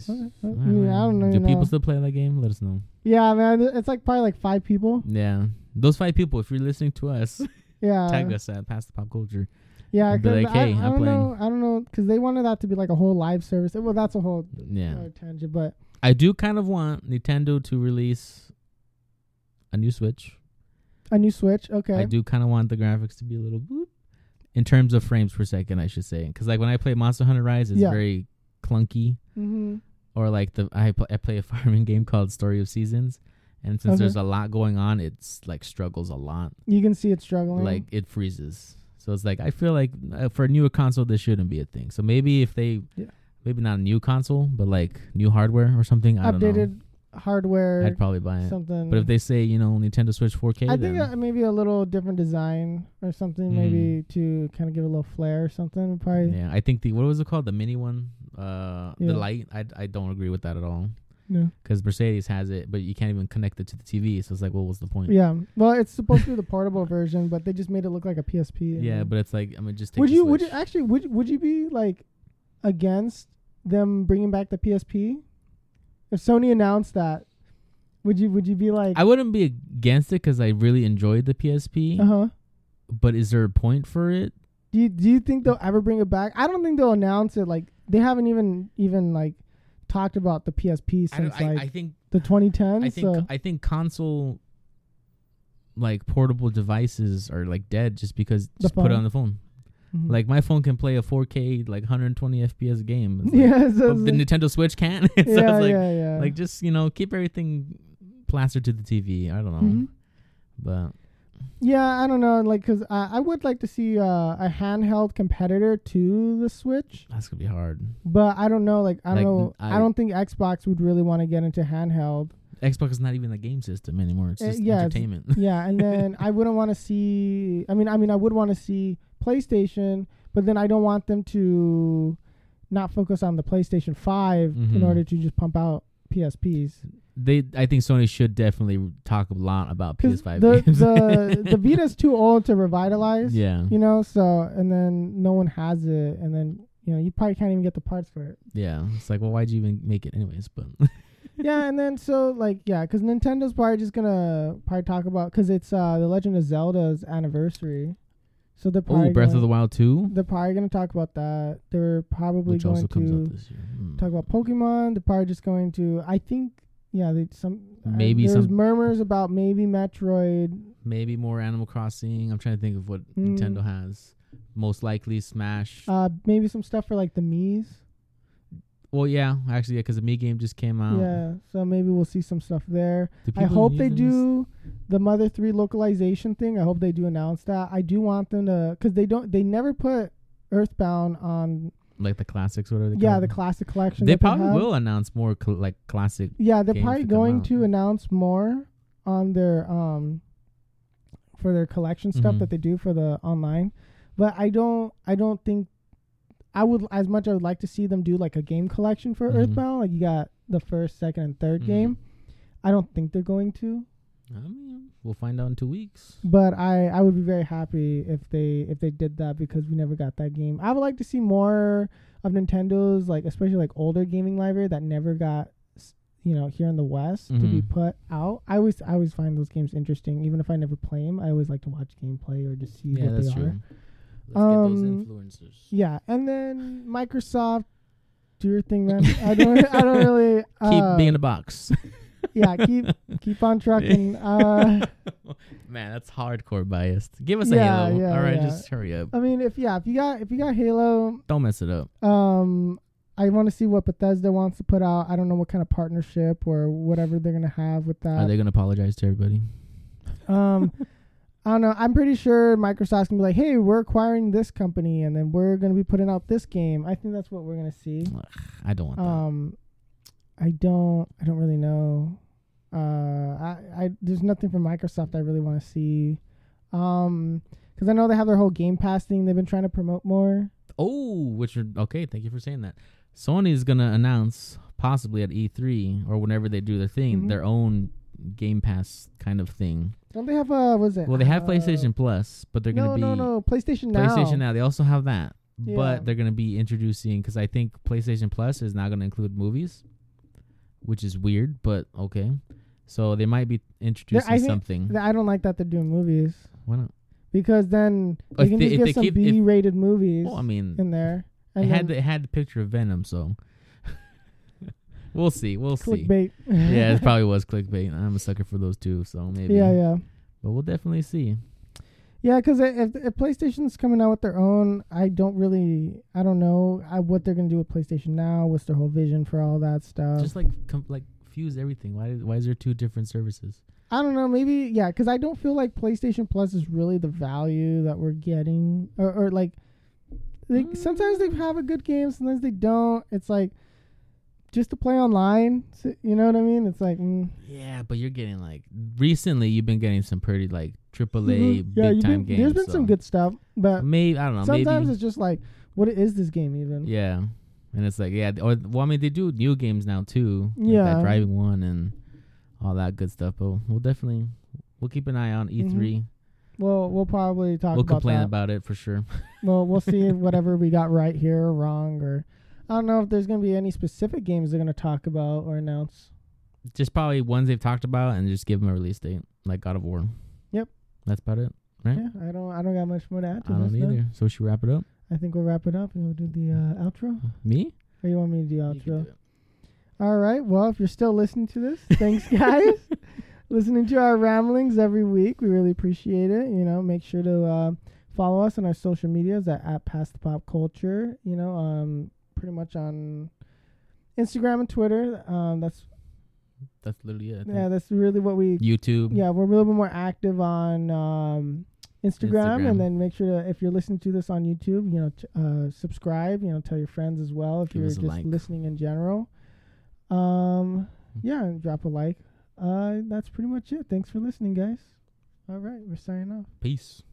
Okay. I mean, I don't know. Do people know. still play that game? Let us know. Yeah, man. It's like probably like five people. Yeah, those five people. If you're listening to us, [LAUGHS] Yeah. tag us at Past the Pop Culture. Yeah, and be like, I, "Hey, I I'm don't playing." know. I don't know because they wanted that to be like a whole live service. Well, that's a whole Yeah, other tangent, but I do kind of want Nintendo to release a new Switch. a new Switch. Okay. I do kind of want the graphics to be a little boop in terms of frames per second, I should say, because like when I play Monster Hunter Rise, it's Yeah. very clunky. Mm-hmm. Or like the I play, I play a [LAUGHS] farming game called Story of Seasons, and since Okay. there's a lot going on, it's like struggles a lot. You can see it struggling. Like it freezes. So it's like I feel like uh, for a newer console, this shouldn't be a thing. So maybe if they, Yeah. maybe not a new console, but like new hardware or something. I don't know. updated hardware. I'd probably buy it. something. But if they say you know Nintendo Switch 4K, I think uh, maybe a little different design or something, Mhm. maybe to kind of give a little flair or something. Probably. yeah, I think the what was it called the mini one, uh, Yeah. the light. I I don't agree with that at all No. because Mercedes has it, but you can't even connect it to the TV. So it's like, well, what's the point? Yeah. Well, it's supposed to be the portable version, but they just made it look like a PSP. Yeah, but it's like I mean, just take would you? Would you actually? Would Would you be like against them bringing back the PSP? If Sony announced that, would you? Would you be like? I wouldn't be against it because I really enjoyed the PSP. Uh huh. But is there a point for it? Do you, Do you think they'll ever bring it back? I don't think they'll announce it. Like they haven't even even like talked about the PSP since I, like I think the 2010s. I think so I think console like portable devices are like dead just because The just put it on the phone. Mhm. Like my phone can play a 4K like 120 FPS game. Like, [LAUGHS] yeah, so but the like- Nintendo Switch can't. [LAUGHS] so it's yeah, like yeah, yeah. like just you know keep everything plastered to the TV. I don't know, Mhm. but Yeah, I don't know, like, cause I, I would like to see uh, a handheld competitor to the Switch, that's gonna be hard. but I don't know, like, I don't Like, know, I, I- don't think Xbox would really want to get into handheld. Xbox is not even a game system anymore. It's Uh, just yeah, it's- entertainment. [LAUGHS] yeah, and [LAUGHS] then I wouldn't want to see. I mean, I mean, I would want to see PlayStation, but then I don't want them to not focus on the PlayStation 5 in Mhm. order to just pump out PSPs. They, I think Sony should definitely talk a lot about PS5 the games. the [LAUGHS] the Vita's too old to revitalize. yeah, you know so and then no one has it and then you know you probably can't even get the parts for it yeah. It's like, well, why'd you even make it anyways? But [LAUGHS] yeah and then so like yeah because nintendo's probably just gonna probably talk about because it's uh the legend of zelda's anniversary so they're probably oh, Breath of gonna- the Wild 2, they're probably gonna talk about that they're probably which going to out this year. Hmm. talk about pokemon they're probably just going to i think yeah they some uh, Maybe there's some- murmurs about maybe metroid Maybe more Animal Crossing. I'm trying to think of what Mm. Nintendo has. Most likely Smash. uh maybe some stuff for like the Mii's. well, yeah, actually, yeah, because the Mii game just came out. Yeah, so maybe we'll see some stuff there. I hope they do the Mother 3 localization thing. I hope they do announce that. I do want them to cuz they don't they never put Earthbound on like the classics. What are they? yeah, the classic collection. They probably have. will announce more cl- like classic. Yeah, they're probably to going to announce more on their um for their collection stuff Mhm. that they do for the online. But I don't I don't think I would as much as I would like to see them do like a game collection for Mhm. Earthbound. Like you got the first, second, and 3rd Mhm. game. I don't think they're going to. I mean, we'll find out in two weeks. But I, I would be very happy if they if they did that because we never got that game. I would like to see more of Nintendo's like especially like older gaming library that never got you know here in the West to be Mhm. put out. I always I always find those games interesting even if I never play them. I always like to watch gameplay or just see Yeah, what that's they true. are. Let's get those Um, influencers. Yeah, and then Microsoft do your thing, man. I don't I don't [LAUGHS] really Keep uh, being in the box. Yeah keep [LAUGHS] keep on trucking. Uh, [LAUGHS] Man, that's hardcore biased. Give us a Halo. yeah, All right, yeah. just hurry up. I mean if yeah if you got if you got Halo Don't mess it up. Um, I want to see what Bethesda wants to put out. I don't know what kind of partnership or whatever they're gonna have with that. Are they gonna apologize to everybody? um, [LAUGHS] I don't know. I'm pretty sure Microsoft's gonna be like, "Hey, we're acquiring this company, and then we're gonna be putting out this game." I think that's what we're gonna see. I don't want that. Um, I don't. I don't really know. Uh, I, I there's nothing from Microsoft I really want to see. Um, because I know they have their whole Game Pass thing. They've been trying to promote more. Oh, which are okay. Thank you for saying that. Sony is gonna announce possibly at E3 or whenever they do their thing, Mhm. their own Game Pass kind of thing. Don't they have uh, what is it? Well, they have Uh, PlayStation Plus, but they're no, gonna be no, no, PlayStation now. PlayStation now. They also have that, Yeah. but they're gonna be introducing because I think PlayStation Plus is not gonna include movies, which is weird, but okay. So they might be introducing I something. I don't like that they're doing movies Why not? because then If they can they- just if get some keep- B-rated movies Well, I mean, in there. it had the, it had the picture of Venom, so [LAUGHS] we'll see. We'll see. clickbait. yeah, it [LAUGHS] probably was clickbait. I'm a sucker for those too, so maybe. yeah, yeah. But we'll definitely see. Yeah, because if, if PlayStation's coming out with their own, I don't really, I don't know I, what they're gonna do with PlayStation now. What's their whole vision for all that stuff? Just like com- like fuse everything. Why why is there two different services? I don't know. Maybe yeah, because I don't feel like PlayStation Plus is really the value that we're getting, or, or like, like sometimes they have a good game, sometimes they don't. It's like just to play online. You know what I mean? It's like mm, Yeah, but you're getting like recently you've been getting some pretty like AAA mhm. yeah, big time been- games. There's been so some good stuff, but Maybe I don't know. sometimes maybe it's just like, what is this game even? yeah, and it's like yeah. Or well, I mean they do new games now too. Like Yeah. that driving one and all that good stuff. But we'll definitely we'll keep an eye on E3. Mm-hmm. Well, we'll probably talk We'll about complain that. about it for sure. [LAUGHS] Well, we'll see whatever we got right here or wrong, or I don't know if there's gonna be any specific games they're gonna talk about or announce. just probably ones they've talked about and just give them a release date, like God of War. Yep. That's about it. Right. Yeah, I don't, I don't got much more to add to I this. don't then. either. So should we wrap it up? I think we'll wrap it up and we'll do the uh, outro. Me? Or you want me to do outro? do. All right. Well, if you're still listening to this, thanks, [LAUGHS] guys. [LAUGHS] listening to our ramblings every week, we really appreciate it. You know, make sure to uh, follow us on our social medias at, at Past the Pop Culture. You know, um, pretty much on Instagram and Twitter. Um, that's That's literally it. Yeah, that's really what we. YouTube. Yeah, we're a little bit more active on um, Instagram, Instagram. and then make sure to if you're listening to this on YouTube, you know, t- uh, subscribe. You know, tell your friends as well if Give you're just like. listening in general. Um, yeah, and drop a like. Uh, that's pretty much it. Thanks for listening, guys. All right, we're signing off. Peace.